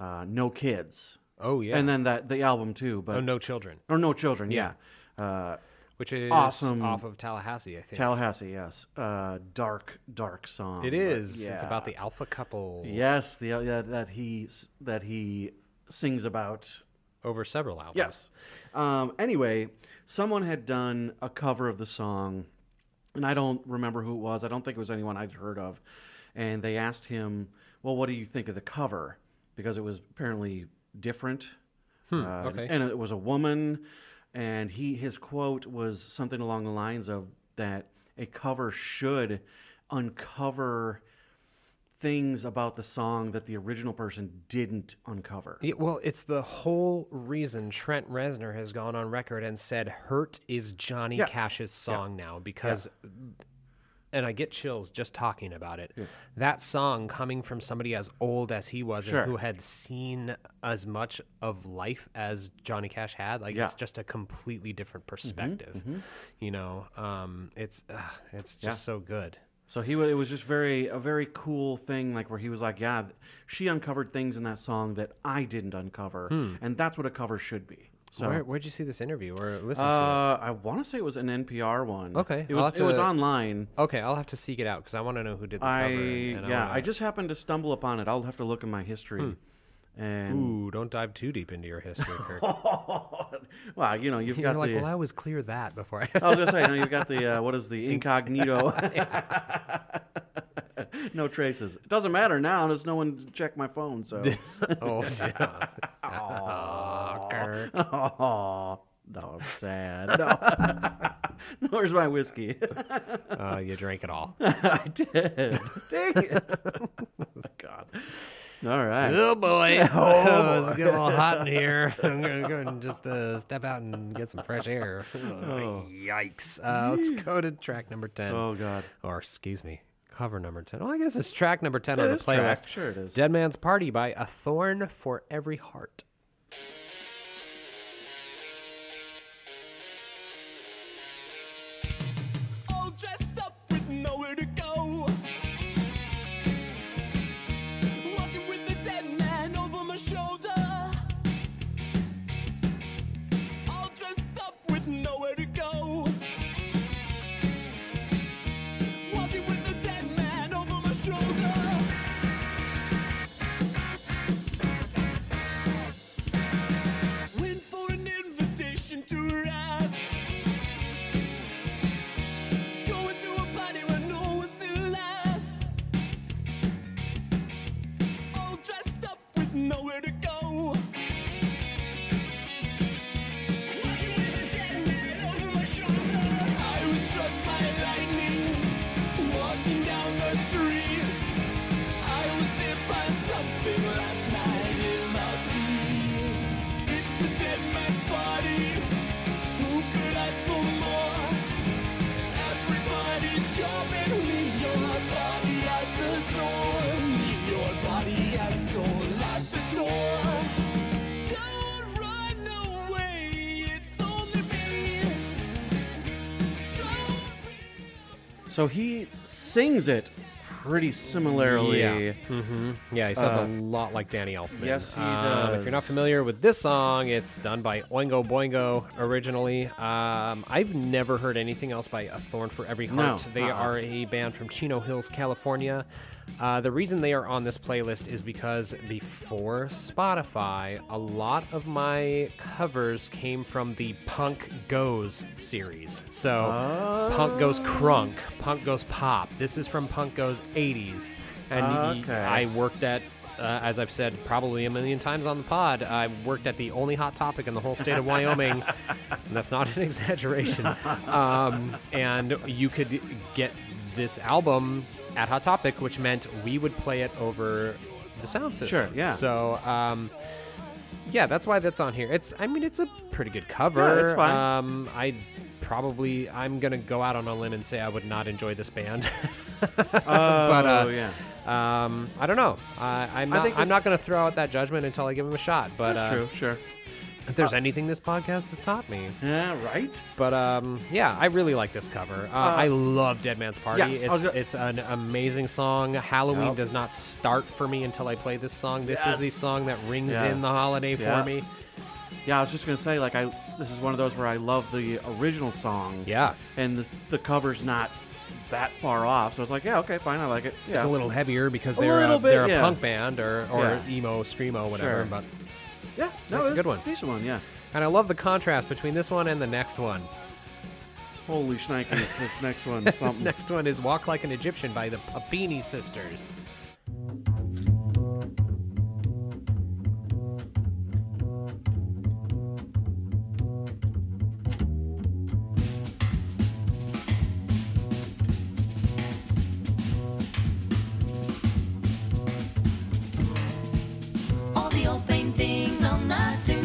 uh, No Kids. Oh yeah. And then that the album too, but oh no children, or No Children, yeah. Uh, which is Awesome. off of Tallahassee, I think. Tallahassee, yes. Uh, dark, dark song. It is. is. It's about the alpha couple yes, the yeah, that he that he sings about. over several albums. Yes. Um, anyway, someone had done a cover of the song, and I don't remember who it was. I don't think it was anyone I'd heard of. And they asked him, "Well, what do you think of the cover?" Because it was apparently different. uh, okay. And it was a woman, and he his quote was something along the lines of that a cover should uncover things about the song that the original person didn't uncover. Yeah, well, it's the whole reason Trent Reznor has gone on record and said "Hurt" is Johnny Yes. Cash's song now because, and I get chills just talking about it. That song coming from somebody as old as he was Sure. and who had seen as much of life as Johnny Cash had, like Yeah. Mm-hmm, it's just a completely different perspective. You know, um, it's uh, it's just Yeah. so good. So he it was just very a very cool thing, like where he was like, "Yeah, she uncovered things in that song that I didn't uncover, and that's what a cover should be." So, Where, where'd you see this interview or listen to uh, I want to say it was an NPR one. Okay, it I'll was it was online. Okay, I'll have to seek it out because I want to know who did the I cover. and- yeah, wanna- I just happened to stumble upon it. I'll have to look in my history. And Ooh, don't dive too deep into your history, Kirk. well, you know, you've You're got like, the. well, I was clear that before I. I was gonna say, you know, you've got the uh, what is the incognito? No traces. It doesn't matter now. There's no one to check my phone. So. oh, yeah. Aw, Kirk. oh, no, I'm sad. No. Where's my whiskey? Uh, you drank it all. I did. Dang it. God. All right. Oh boy, oh, it's getting a little hot in here. I'm gonna go and just uh, step out and get some fresh air. Oh, Yikes! Uh, let's go to track number ten. Oh God. or excuse me, cover number ten. Well, I guess it's track number ten It on the is track. playlist. Sure it is. Dead Man's Party by A Thorn for Every Heart. all So he sings it pretty similarly. Yeah. hmm Yeah, he sounds a lot like Danny Elfman. Uh, yes, he Um, If you're not familiar with this song, it's done by Oingo Boingo originally. Um, I've never heard anything else by A Thorn for Every Heart. No, They uh-uh. are a band from Chino Hills, California. Uh, the reason they are on this playlist is because before Spotify, a lot of my covers came from the Punk Goes series. So Punk Goes Crunk, Punk Goes Pop. This is from Punk Goes 80s. And Okay. I worked at, uh, as I've said probably a million times on the pod, I worked at the only hot topic in the whole state of Wyoming. and that's not an exaggeration. Um, and you could get this album at Hot Topic, which meant we would play it over the sound system. Sure, yeah. So, um, yeah, that's why that's on here. It's, I mean, it's a pretty good cover. Yeah, it's fine. Um, I probably, I'm gonna go out on a limb and say I would not enjoy this band. Oh, but uh, yeah. um, I don't know. I I'm I not. think I'm not to throw out that judgment until I give him a shot. But That's uh, true, sure. If there's anything this podcast has taught me, Yeah, right? but um, yeah, I really like this cover. Uh, I love Dead Man's Party. yes, it's go- it's an amazing song. Halloween Yep. does not start for me until I play this song. This is the song that rings Yeah. in the holiday Yeah. for me. Yeah, I was just gonna say, like, I this is one of those where I love the original song. Yeah. And the, the cover's not that far off, so it's like, yeah, okay, fine, I like it. Yeah. It's a little heavier because they're little a, bit, they're a yeah. punk band or, or Yeah. emo, screamo, whatever. Sure. But yeah, no, That's a good one. Decent one, yeah. and I love the contrast between this one and the next one. Holy shnikes, this next one, This next one is "Walk Like an Egyptian" by the Puppini Sisters. Paintings on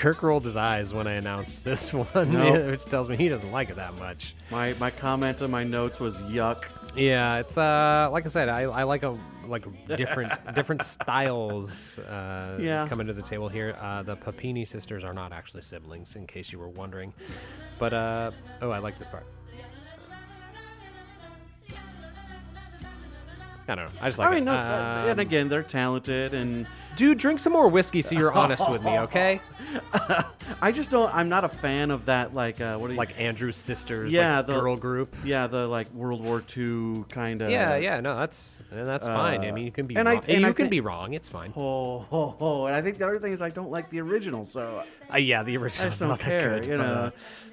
Kirk rolled his eyes when I announced this one, Nope. which tells me he doesn't like it that much. My my comment on my notes was yuck. Yeah, it's uh like I said, I, I like a like different different styles uh, Yeah. coming to the table here. Uh, the Puppini sisters are not actually siblings, in case you were wondering. But uh oh, I like this part. I don't know. I just like I mean, it. no, uh, and Um, again, they're talented, and dude, drink some more whiskey so you're honest with me, okay? I just don't. I'm not a fan of that. Like, uh, what are you Like Andrews sisters, Yeah, like the- girl group. Yeah, the like World War II kind of. Yeah, yeah, no, that's and that's fine. I Uh, mean, you can be and I- wrong. and you I can be wrong. It's fine. Oh, oh, oh, and I think the other thing is I don't like the original, so Uh, yeah, the original just don't care, you but, know. uh,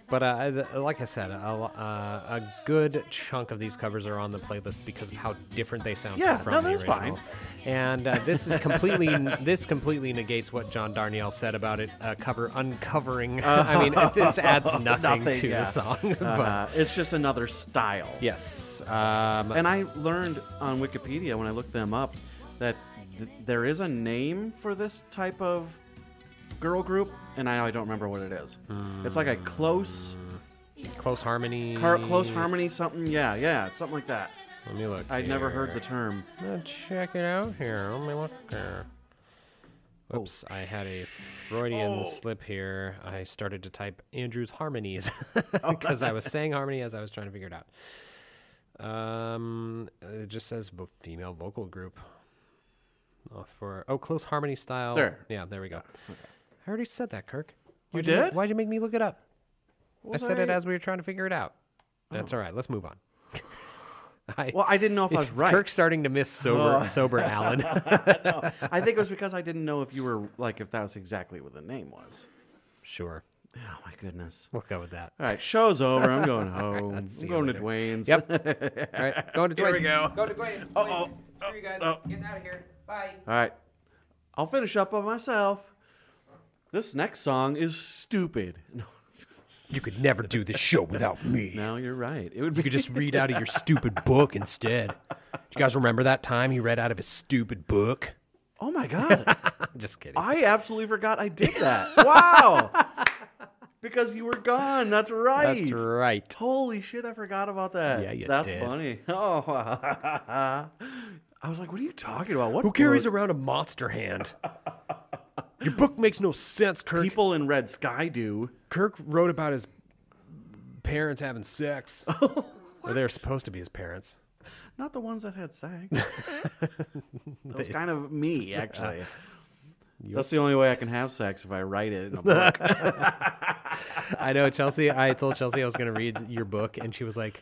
but uh, like I said, a, uh, a good chunk of these covers are on the playlist because of how different they sound Yeah, from no, the that's original. fine. And uh, this is completely this completely negates what John Darnielle said about it uh, cover uncovering. I mean, it, this adds nothing, Nothing, to yeah. the song. but uh, it's just another style. yes, um, And I learned on Wikipedia when I looked them up that th- there is a name for this type of girl group, and I, I don't remember what it is. It's like a close, close harmony. car, close harmony, something. Yeah, yeah, something like that. Let me look. I'd never heard the term. Let's check it out here. Let me look here. Oops, I had a Freudian slip here. I started to type Andrew's harmonies because I was saying harmony as I was trying to figure it out. Um, it just says vo- female vocal group. Oh, for oh, close harmony style. There. Yeah, there we go. I already said that, Kirk. You Why'd did? why'd you make me look it up? I Was said it as we were trying to figure it out. That's oh. all right. Let's move on. I, Well, I didn't know if I was right. Kirk's starting to miss sober, Oh. sober Allen. I think it was because I didn't know if you were like if that was exactly what the name was. sure, Oh my goodness. we'll go with that. All right, show's over. I'm going home. Let's I'm you going to. Dwayne's. Yep. All right, going to Here Dwayne. we go. Go to Dwayne's. Uh-oh. Screw you guys. Oh. Getting out of here. Bye. All right. I'll finish up on myself. This next song is stupid. No, You could never do this show without me. no, you're right. It would You could just read out of your stupid book instead. Do you guys remember that time he read out of his stupid book? Oh my god. Just kidding. I absolutely forgot I did that. Wow. because you were gone. That's right. That's right. Holy shit, I forgot about that. Yeah, you That's did. funny. Oh. I was like, what are you talking about? What Who carries book? around a monster hand? Your book makes no sense, Kirk. people in Red Sky do? Kirk wrote about his parents having sex. or they were supposed to be his parents. Not the ones that had sex. that was kind of me, actually. That's the only way I can have sex if I write it in a book. I know, Chelsea. I told Chelsea I was going to read your book, and she was like,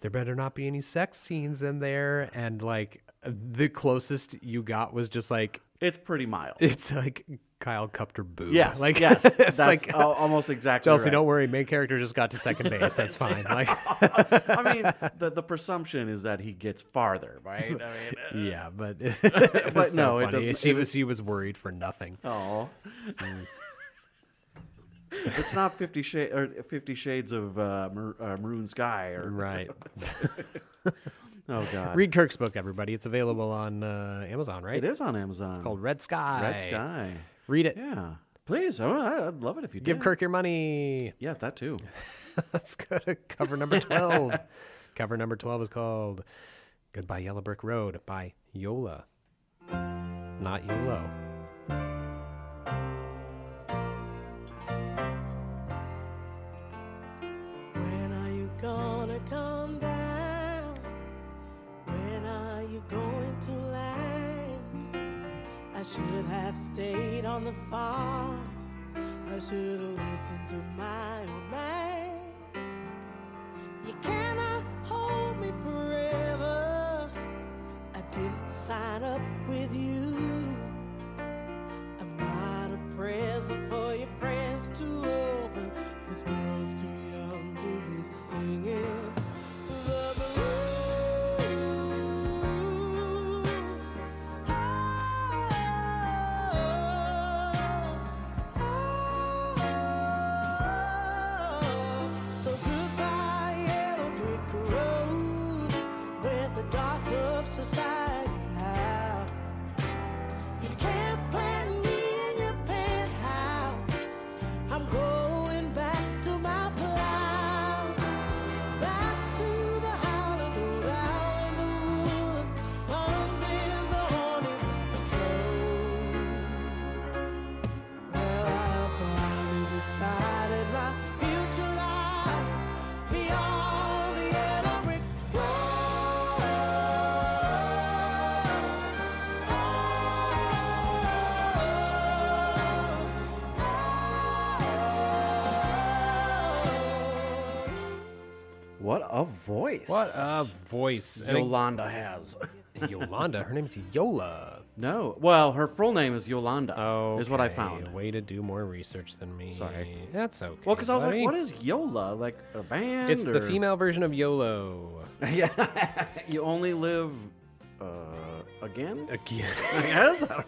"There better not be any sex scenes in there." And like, the closest you got was just like, it's pretty mild. it's like Kyle cupped her boob. Yes, like yes, it's that's like al- almost exactly. Chelsea. right. Don't worry, main character just got to second base. That's fine. Like, I mean, the the presumption is that he gets farther, right? I mean, uh, yeah, but it was But so no, it doesn't- She it was was- he was worried for nothing. Oh. it's not Fifty Shades or Fifty Shades of uh, Mar- uh, Maroon Sky or Right. oh god, Read Kirk's book, everybody. It's available on uh, Amazon, right? it is on Amazon. It's called Red Sky. Red Sky. Read it. Yeah, please. Oh, I- I'd love it if you did. Give did. Kirk your money. Yeah, that too. Let's go to cover number 12. cover number 12 is called Goodbye Yellow Brick Road by Yola. Not YOLO. When are you gonna come down? When are you going to land? I should have stayed on the farm. I should have listened to my old man. You cannot hold me forever. I didn't sign up with you. I'm not a present for your friends to a voice! What a voice. And Yolanda has. Yolanda. Her name's Yola. no, well, her full name is Yolanda. Oh, is what I found. Way to do more research than me. Sorry. That's okay. Well, because I was buddy. like, what is Yola? Like a band? It's the or- female version of YOLO. yeah, you only live uh, again. Again. I guess. I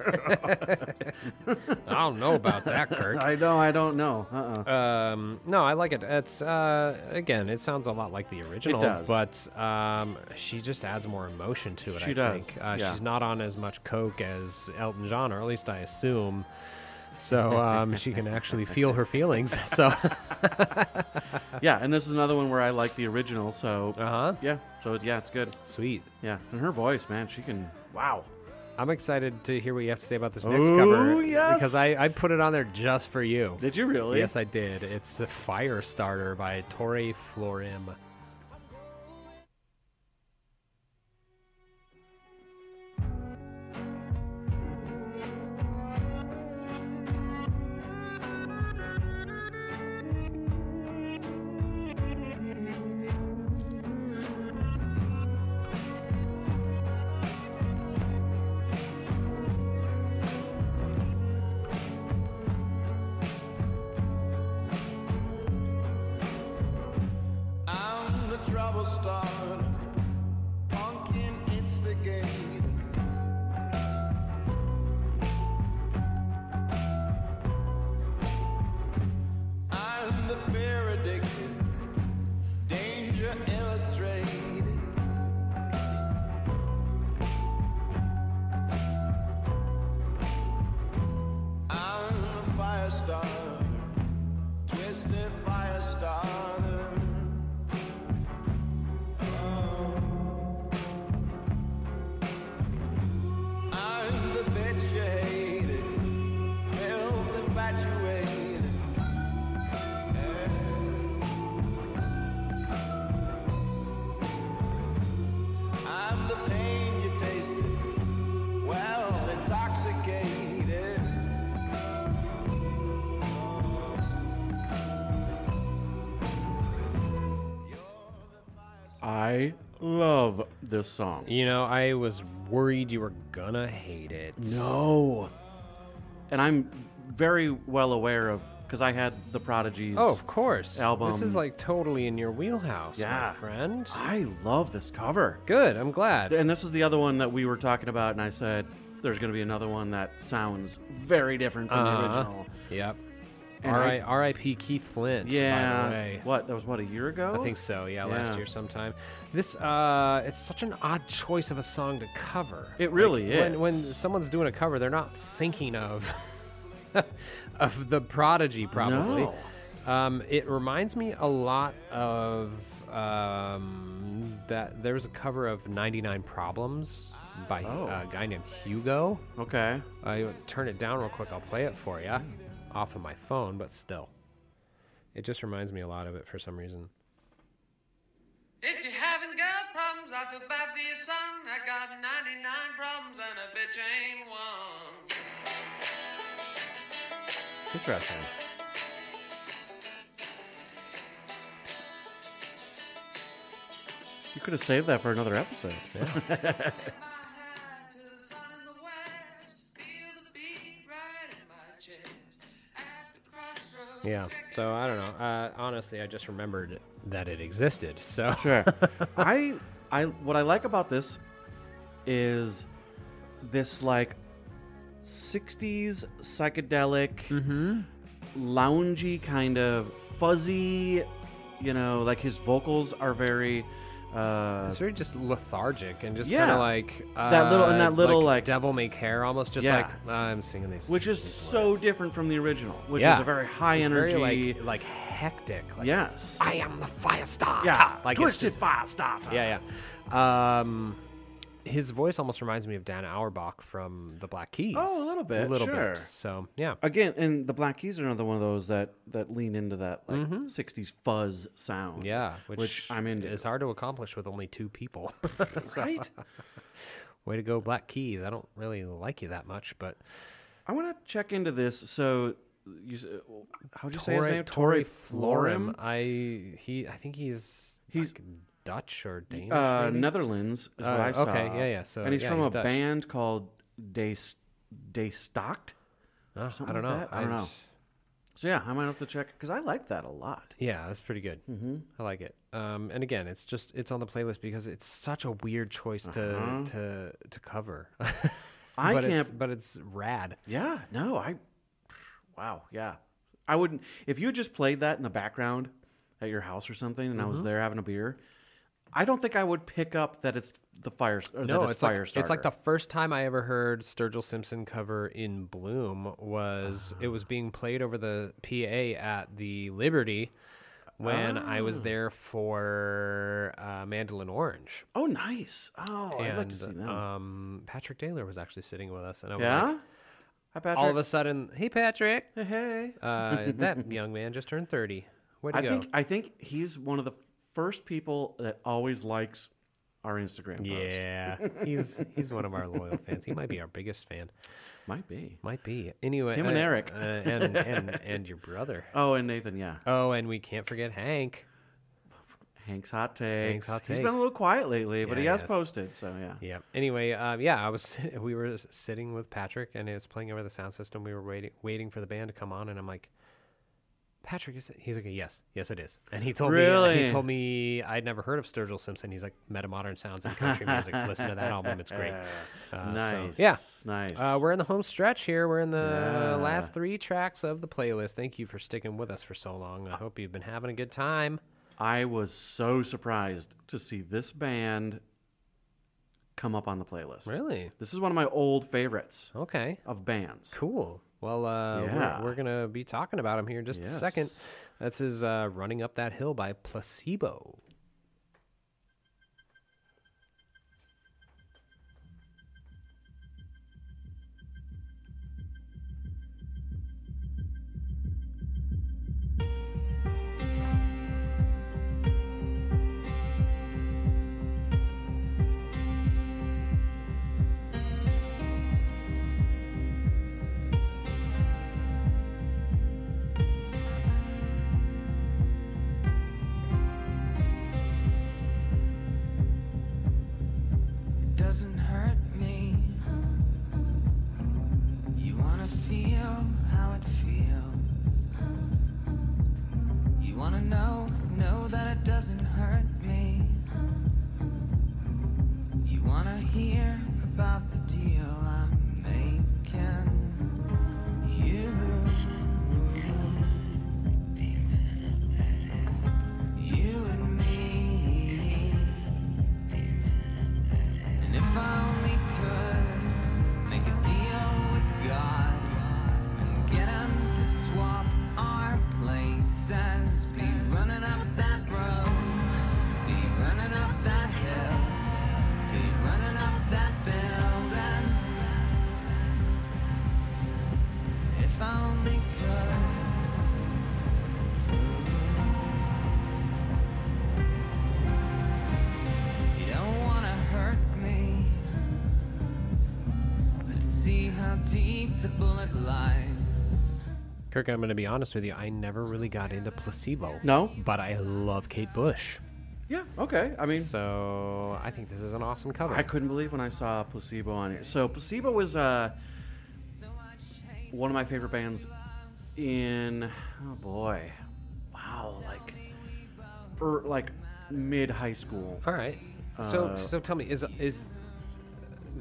don't know. I don't know about that, Kirk. I know. I don't know. Uh-uh. Um, no, I like it. It's uh, again, it sounds a lot like the original, It does. but um, she just adds more emotion to it. She I does, think uh, yeah. she's not on as much coke as Elton John, or at least I assume. So um, she can actually feel her feelings. So, Yeah, and this is another one where I like the original. So uh huh, yeah, so yeah, it's good. sweet. Yeah, and her voice, man, she can. Wow. I'm excited to hear what you have to say about this next Ooh, cover yes. because I, I put it on there just for you. Did you really? Yes, I did. It's a Fire Starter by Torre Florim. This song. You know, I was worried you were gonna hate it. No. And I'm very well aware of because I had the Prodigies. Oh, of course. Album. This is like totally in your wheelhouse, Yeah. my friend. I love this cover. Good. I'm glad. And this is the other one that we were talking about, and I said there's going to be another one that sounds very different from the Uh-huh. original. Yep. And R.I. I- R.I.P. Keith Flint. Yeah. By the way. What? That was what a year ago. I think so. Yeah, last year sometime. This uh, it's such an odd choice of a song to cover. It really Like, When is. when someone's doing a cover, they're not thinking of of the Prodigy probably. No. Um, it reminds me a lot of um, that. There was a cover of "99 Problems" by Oh. a guy named Hugo. Okay. I turn it down real quick. I'll play it for you off of my phone, but still, it just reminds me a lot of it for some reason. If you haven't got problems, I feel bad for your son. I got 99 problems and a bitch ain't one. Interesting. You could have saved that for another episode. My Yeah. So I don't know. Uh, honestly, I just remembered that it existed. So Sure. I I what I like about this is this like 60s psychedelic Mm-hmm. loungy kind of fuzzy, you know, like his vocals are very uh it's very just lethargic and just Yeah. kind of like uh, That little- and that little, like- devil may care, almost just Yeah. like I'm singing these. which is these so words." different from the original, which yeah. is a very high It's energy very, like like hectic. Like, Yes. I am the fire starter. yeah, like it's twisted just- fire starter. Yeah, yeah. Um, his voice almost reminds me of Dan Auerbach from the Black Keys. Oh, a little bit, A little sure. bit. So yeah. Again, and the Black Keys are another one of those that that lean into that like 60s fuzz sound. Mm-hmm. Yeah, which, which I'm into. Is hard to accomplish with only two people. So, right? Way to go, Black Keys. I don't really like you that much, but I want to check into this. So, you, how'd you say his name? Florim. Florim. I he I think he's He's- like Dutch or Danish. Uh? Netherlands is what Uh, I saw. okay, yeah, yeah, so, and he's yeah, from he's a Dutch. band called Day Day Stocked. Oh, I don't like know. that? I don't know. So yeah, I might have to check because I like that a lot. Yeah, that's pretty good. Mm-hmm. I like it. Um, and again, it's just it's on the playlist because it's such a weird choice to to to cover. Uh-huh. I but It's, can't- but it's rad. Yeah, no, I. Wow, yeah, I wouldn't if you just played that in the background at your house or something, and I Mm-hmm. was there having a beer. I don't think I would pick up that it's the fire. Or No, it's it's, like it's like the first time I ever heard Sturgill Simpson cover in Bloom was it was being played over the PA at the Liberty when I Ah. was there for uh, Mandolin Orange. Oh, nice. Oh, I'd like to see and that. um, Patrick Taylor was actually sitting with us, and I was yeah. like, Hi, Patrick. all of a sudden, hey Patrick, Hey, hey. uh, that young man just turned thirty. Way to I go! think I think he's one of the first people that always likes our Instagram yeah, he's he's one of our loyal fans. He might be our biggest fan. Might be. Might be. Anyway, Him and uh, Eric. uh, and and and your brother. Oh, and Nathan, yeah. Oh, and we can't forget Hank. Hank's hot takes. Hank's Hot He's been Takes. a little quiet lately, but Yeah, he he has has. posted, so yeah. Yeah. Anyway, um, yeah, I was we were sitting with Patrick and it was playing over the sound system. We were waiting waiting for the band to come on, and I'm like, Patrick, is it? He's like, yes, yes, it is. And he told me Really? he told me I'd never heard of Sturgill Simpson. He's like, Metamodern Sounds and Country Music. Listen to that album; it's great. Uh, so, nice. yeah. Nice. Uh, we're in the home stretch here. We're in the Yeah. last three tracks of the playlist. Thank you for sticking with us for so long. I hope you've been having a good time. I was so surprised to see this band come up on the playlist. Really? This is one of my old favorites Okay. of bands. Cool. Well, uh, Yeah. we're, we're gonna be talking about him here in just a second. Yes. That's his uh, "Running Up That Hill" by Placebo. Kirk, I'm gonna be honest with you. I never really got into Placebo. No? but I love Kate Bush. Yeah. Okay. I mean, so I think this is an awesome cover. I couldn't believe when I saw Placebo on here. So Placebo was uh, one of my favorite bands in oh boy, wow, like er, like mid high school. All right. So, Uh, so tell me, is is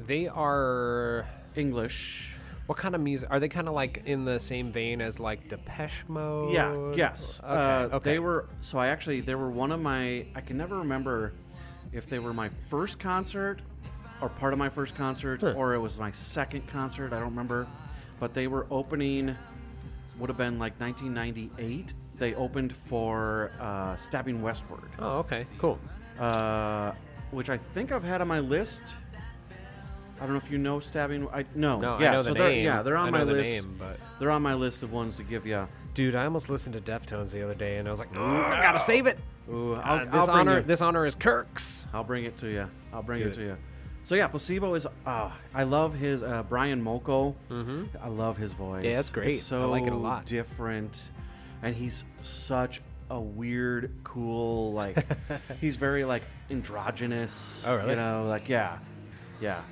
they are English. What kind of music are they? Kind of like in the same vein as like Depeche Mode? Yeah. Yes. Okay. Uh, okay. They were. So I actually they were one of my. I can never remember if they were my first concert or part of my first concert Huh. or it was my second concert. I don't remember, but they were opening. Would have been like 1998. They opened for uh, Stabbing Westward. Oh, okay. Cool. Uh, which I think I've had on my list. I don't know if you know Stabbing. I no. No, I yeah, know the so they're, name. Yeah, they're on I my know the list. name, but- they're on my list of ones to give you. Dude, I almost listened to Deftones the other day, and I was like, "Ooh, I gotta save it. Ooh, Uh, I'll, this I'll bring honor, this honor is Kirk's. I'll bring it to you. I'll bring Do it, it. to you. So yeah, placebo is. Uh, I love his uh, Brian Molko. Mm-hmm. I love his voice. Yeah, it's great. It's I so like it a lot. Different, and he's such a weird, cool. Like he's very like androgynous. Oh, really? You know, like yeah, yeah,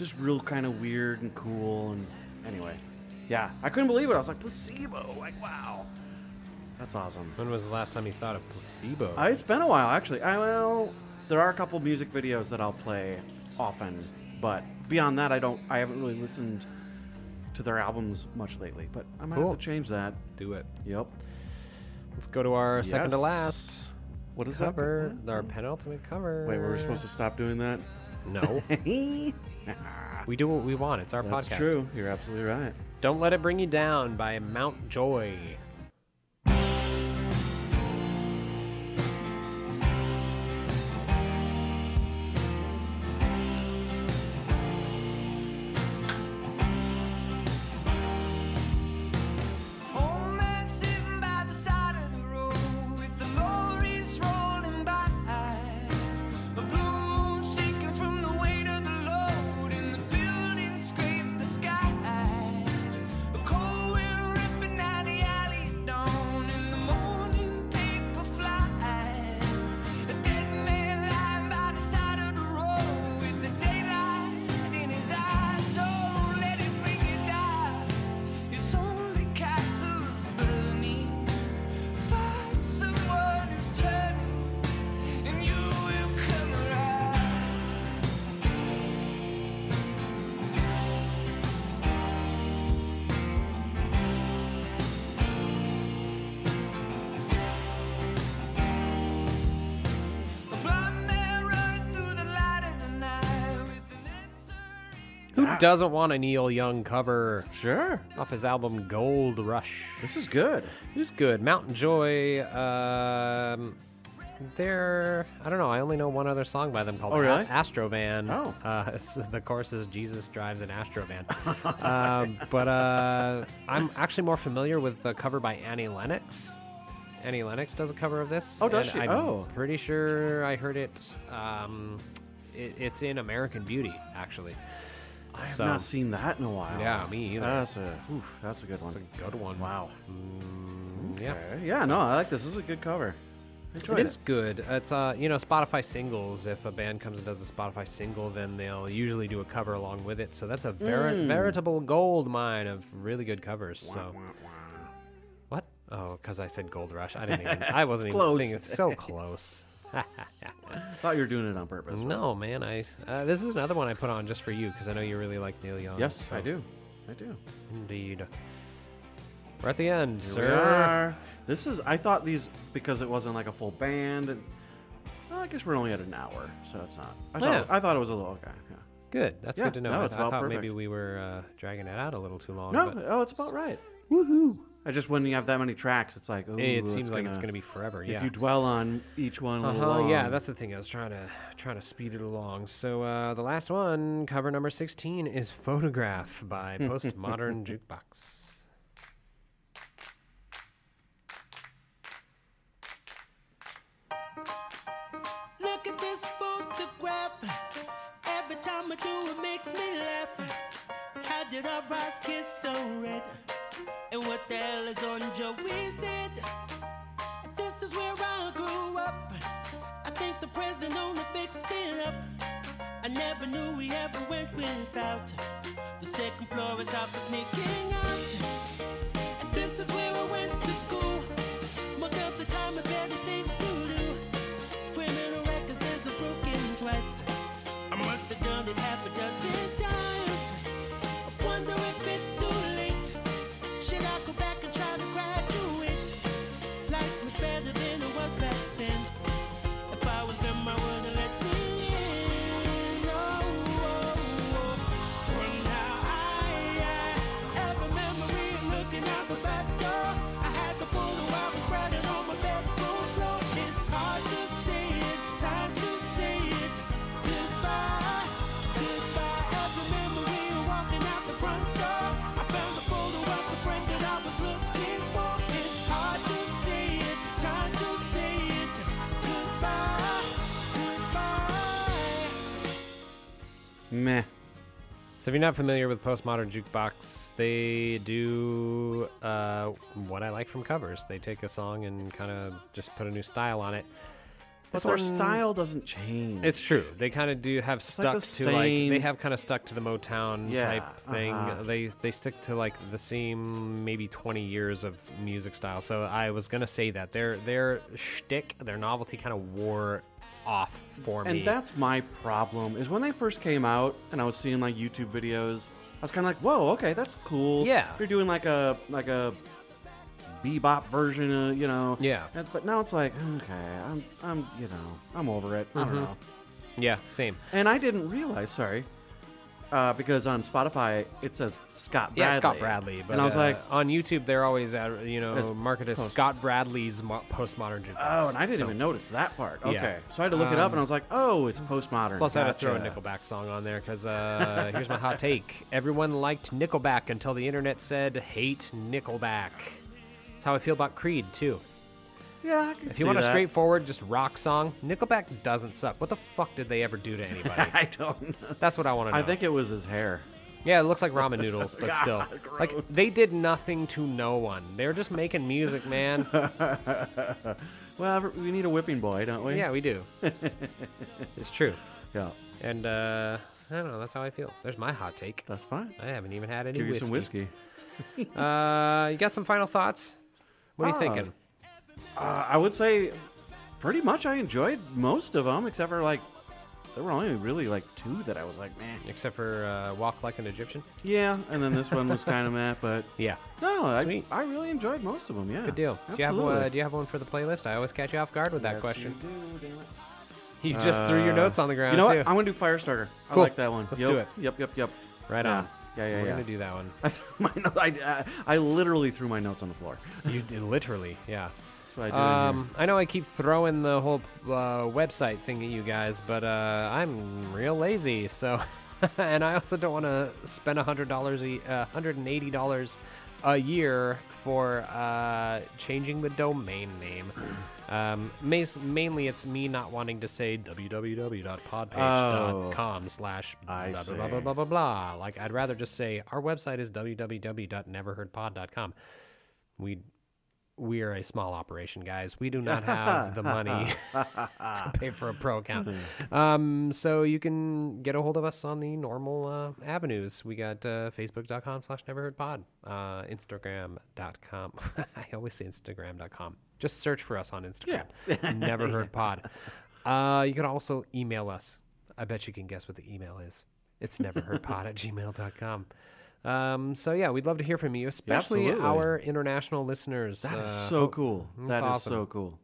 just real kind of weird and cool. And anyway, yeah, I couldn't believe it. I was like placebo. Like wow, that's awesome. When was the last time you thought of Placebo? Uh, it's been a while, actually. I well, there are a couple music videos that I'll play often, but beyond that, I don't. I haven't really listened to their albums much lately. But I might Cool. have to change that. Do it. Yep. Let's go to our second to last What is cover. that? Our penultimate cover. Wait, were we supposed to stop doing that? No. we do what we want. It's our That's podcast. true. You're absolutely right. Don't Let It Bring You Down by Mount Joy. Doesn't want a Neil Young cover Sure. off his album Gold Rush? This is good. This is good. Mountain Joy. Um, they're I don't know. I only know one other song by them called Oh, really? Astrovan. Oh. uh, the chorus is Jesus drives an Astrovan. um, but uh, I'm actually more familiar with the cover by Annie Lennox. Annie Lennox does a cover of this. Oh, does she? I'm Oh. pretty sure I heard it. Um, it it's in American Beauty, actually. I have So- not seen that in a while. Yeah, me either. That's a oof, that's a good one. It's a good one. Wow. Mm, yeah. Okay. Yeah, no, I like this. This is a good cover. I enjoyed It it. is good. It's uh, you know, Spotify singles. If a band comes and does a Spotify single, then they'll usually do a cover along with it. So that's a ver- Mm. veritable gold mine of really good covers. So what? Oh, because I said Gold Rush. I didn't even. I wasn't even close. thinking. It's so close. Thought you were doing it on purpose. no, man. I uh, this is another one I put on just for you because I know you really like Neil Young. Yes, I do. I do. Indeed. We're at the end, Here sir. we are. This is. I thought these because it wasn't like a full band, and well, I guess we're only at an hour, so it's not. I thought. Yeah. I thought it was a little. Okay. Yeah. Good. That's Yeah, good to know. no, I, I thought maybe we were uh, dragging it out a little too long. No. but Oh, it's about right. Woohoo! I just when you have that many tracks, it's like. Ooh, it seems like it's going to be forever. Yeah. If you dwell on each one a uh huh. Yeah, that's the thing. I was trying to trying to speed it along. So uh, the last one, cover number sixteen, is "Photograph" by Postmodern Jukebox. Look at this photograph. Every time I do it makes me laugh. How did our eyes kiss so red? And what the hell is on Joey's head? This is where I grew up. I think the president on the big stand up. I never knew we ever went without. The second floor is out for sneaking out. And this is where I went to school. Most of the time I better Meh. So if you're not familiar with Postmodern Jukebox, they do uh, what I like from covers. They take a song and kind of just put a new style on it. But their one- style doesn't change. It's true. They kind of do have like stuck the to like they have kind of stuck to the Motown Yeah, type thing. uh-huh. They they stick to like the same maybe 20 years of music style. So I was gonna say that their their shtick, their novelty, kind of wore off for me. and that's my problem is when they first came out and I was seeing like YouTube videos, I was kind of like, "Whoa, okay, that's cool." Yeah. they're doing like a like a bebop version of you know. Yeah. And- but now it's like, okay, I'm I'm you know I'm over it. I don't Mhm. know. yeah, same. And I didn't realize, sorry, uh, because on Spotify it says Scott Bradlee. Yeah, Scott Bradlee. But and I was uh, like, on YouTube, they're always at, you know marketed as post- Scott Bradlee's mo- postmodern jukebox. oh, and I didn't So- even notice that part. Yeah. Okay, so I had to look it up, Um, and I was like, oh, it's postmodern. Plus, I had to throw a Nickelback song on there because uh, here's my hot take: everyone liked Nickelback until the internet said hate Nickelback. That's how I feel about Creed too. Yeah, I can If you want a straightforward, just rock song, Nickelback doesn't suck. What the fuck did they ever do to anybody? I don't know. That's what I want to know. I think it was his hair. Yeah, it looks like ramen noodles, but still, God, like they did nothing to no one. They're just making music, man. well, we need a whipping boy, don't we? yeah, we do. it's true. Yeah, And uh, I don't know. That's how I feel. There's my hot take. that's fine. I haven't even had any Give you whiskey. some whiskey. Uh, you got some final thoughts? What are you Ah. thinking? Uh, I would say, pretty much, I enjoyed most of them, except for like, there were only really like two that I was like, man. Except for uh, Walk Like an Egyptian? Yeah, and then this one was kind of meh, but Yeah. no, I, Sweet. I really enjoyed most of them. Yeah, Good deal. Do you, have, Absolutely. uh, do you have one for the playlist? I always catch you off guard with that Yes, question. you do. You just threw your Uh, notes on the ground, You know too. what? I'm gonna do Firestarter. I Cool. like that one. Let's Yep, do it. Yep, yep, yep. Right Yeah. on. Yeah, yeah, We're yeah. gonna do that one. I, my no- I, I, I literally threw my notes on the floor. You did literally, yeah. I. Um, I know I keep throwing the whole uh, website thing at you guys, but uh, I'm real lazy. So, and I also don't want to spend a hundred dollars, a uh, hundred and eighty dollars a year for uh, changing the domain name. Um, mainly, it's me not wanting to say www.podpage.com slash Oh, blah, blah, blah, blah, blah, blah, blah. Like, I'd rather just say our website is www.neverheardpod.com. We we are a small operation, guys. We do not have the money to pay for a pro account. Um, so you can get a hold of us on the normal uh, avenues. We got uh, facebook.com slash neverheardpod, uh, instagram.com. I always say instagram.com. Just search for us on Instagram. Never Heard Pod. Uh, you can also email us. I bet you can guess what the email is. It's neverheardpod at gmail.com. Um, so yeah, we'd love to hear from you, especially Absolutely. our international listeners. That is Uh, so cool. That is awesome. so cool.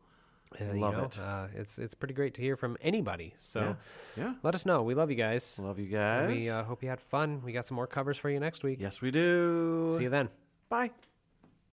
uh, you Love know, it. Uh, it's it's pretty great to hear from anybody. So Yeah. Yeah. let us know. We love you guys. Love you And guys. We uh, hope you had fun. We got some more covers for you next week. yes, we do. See you then. Bye.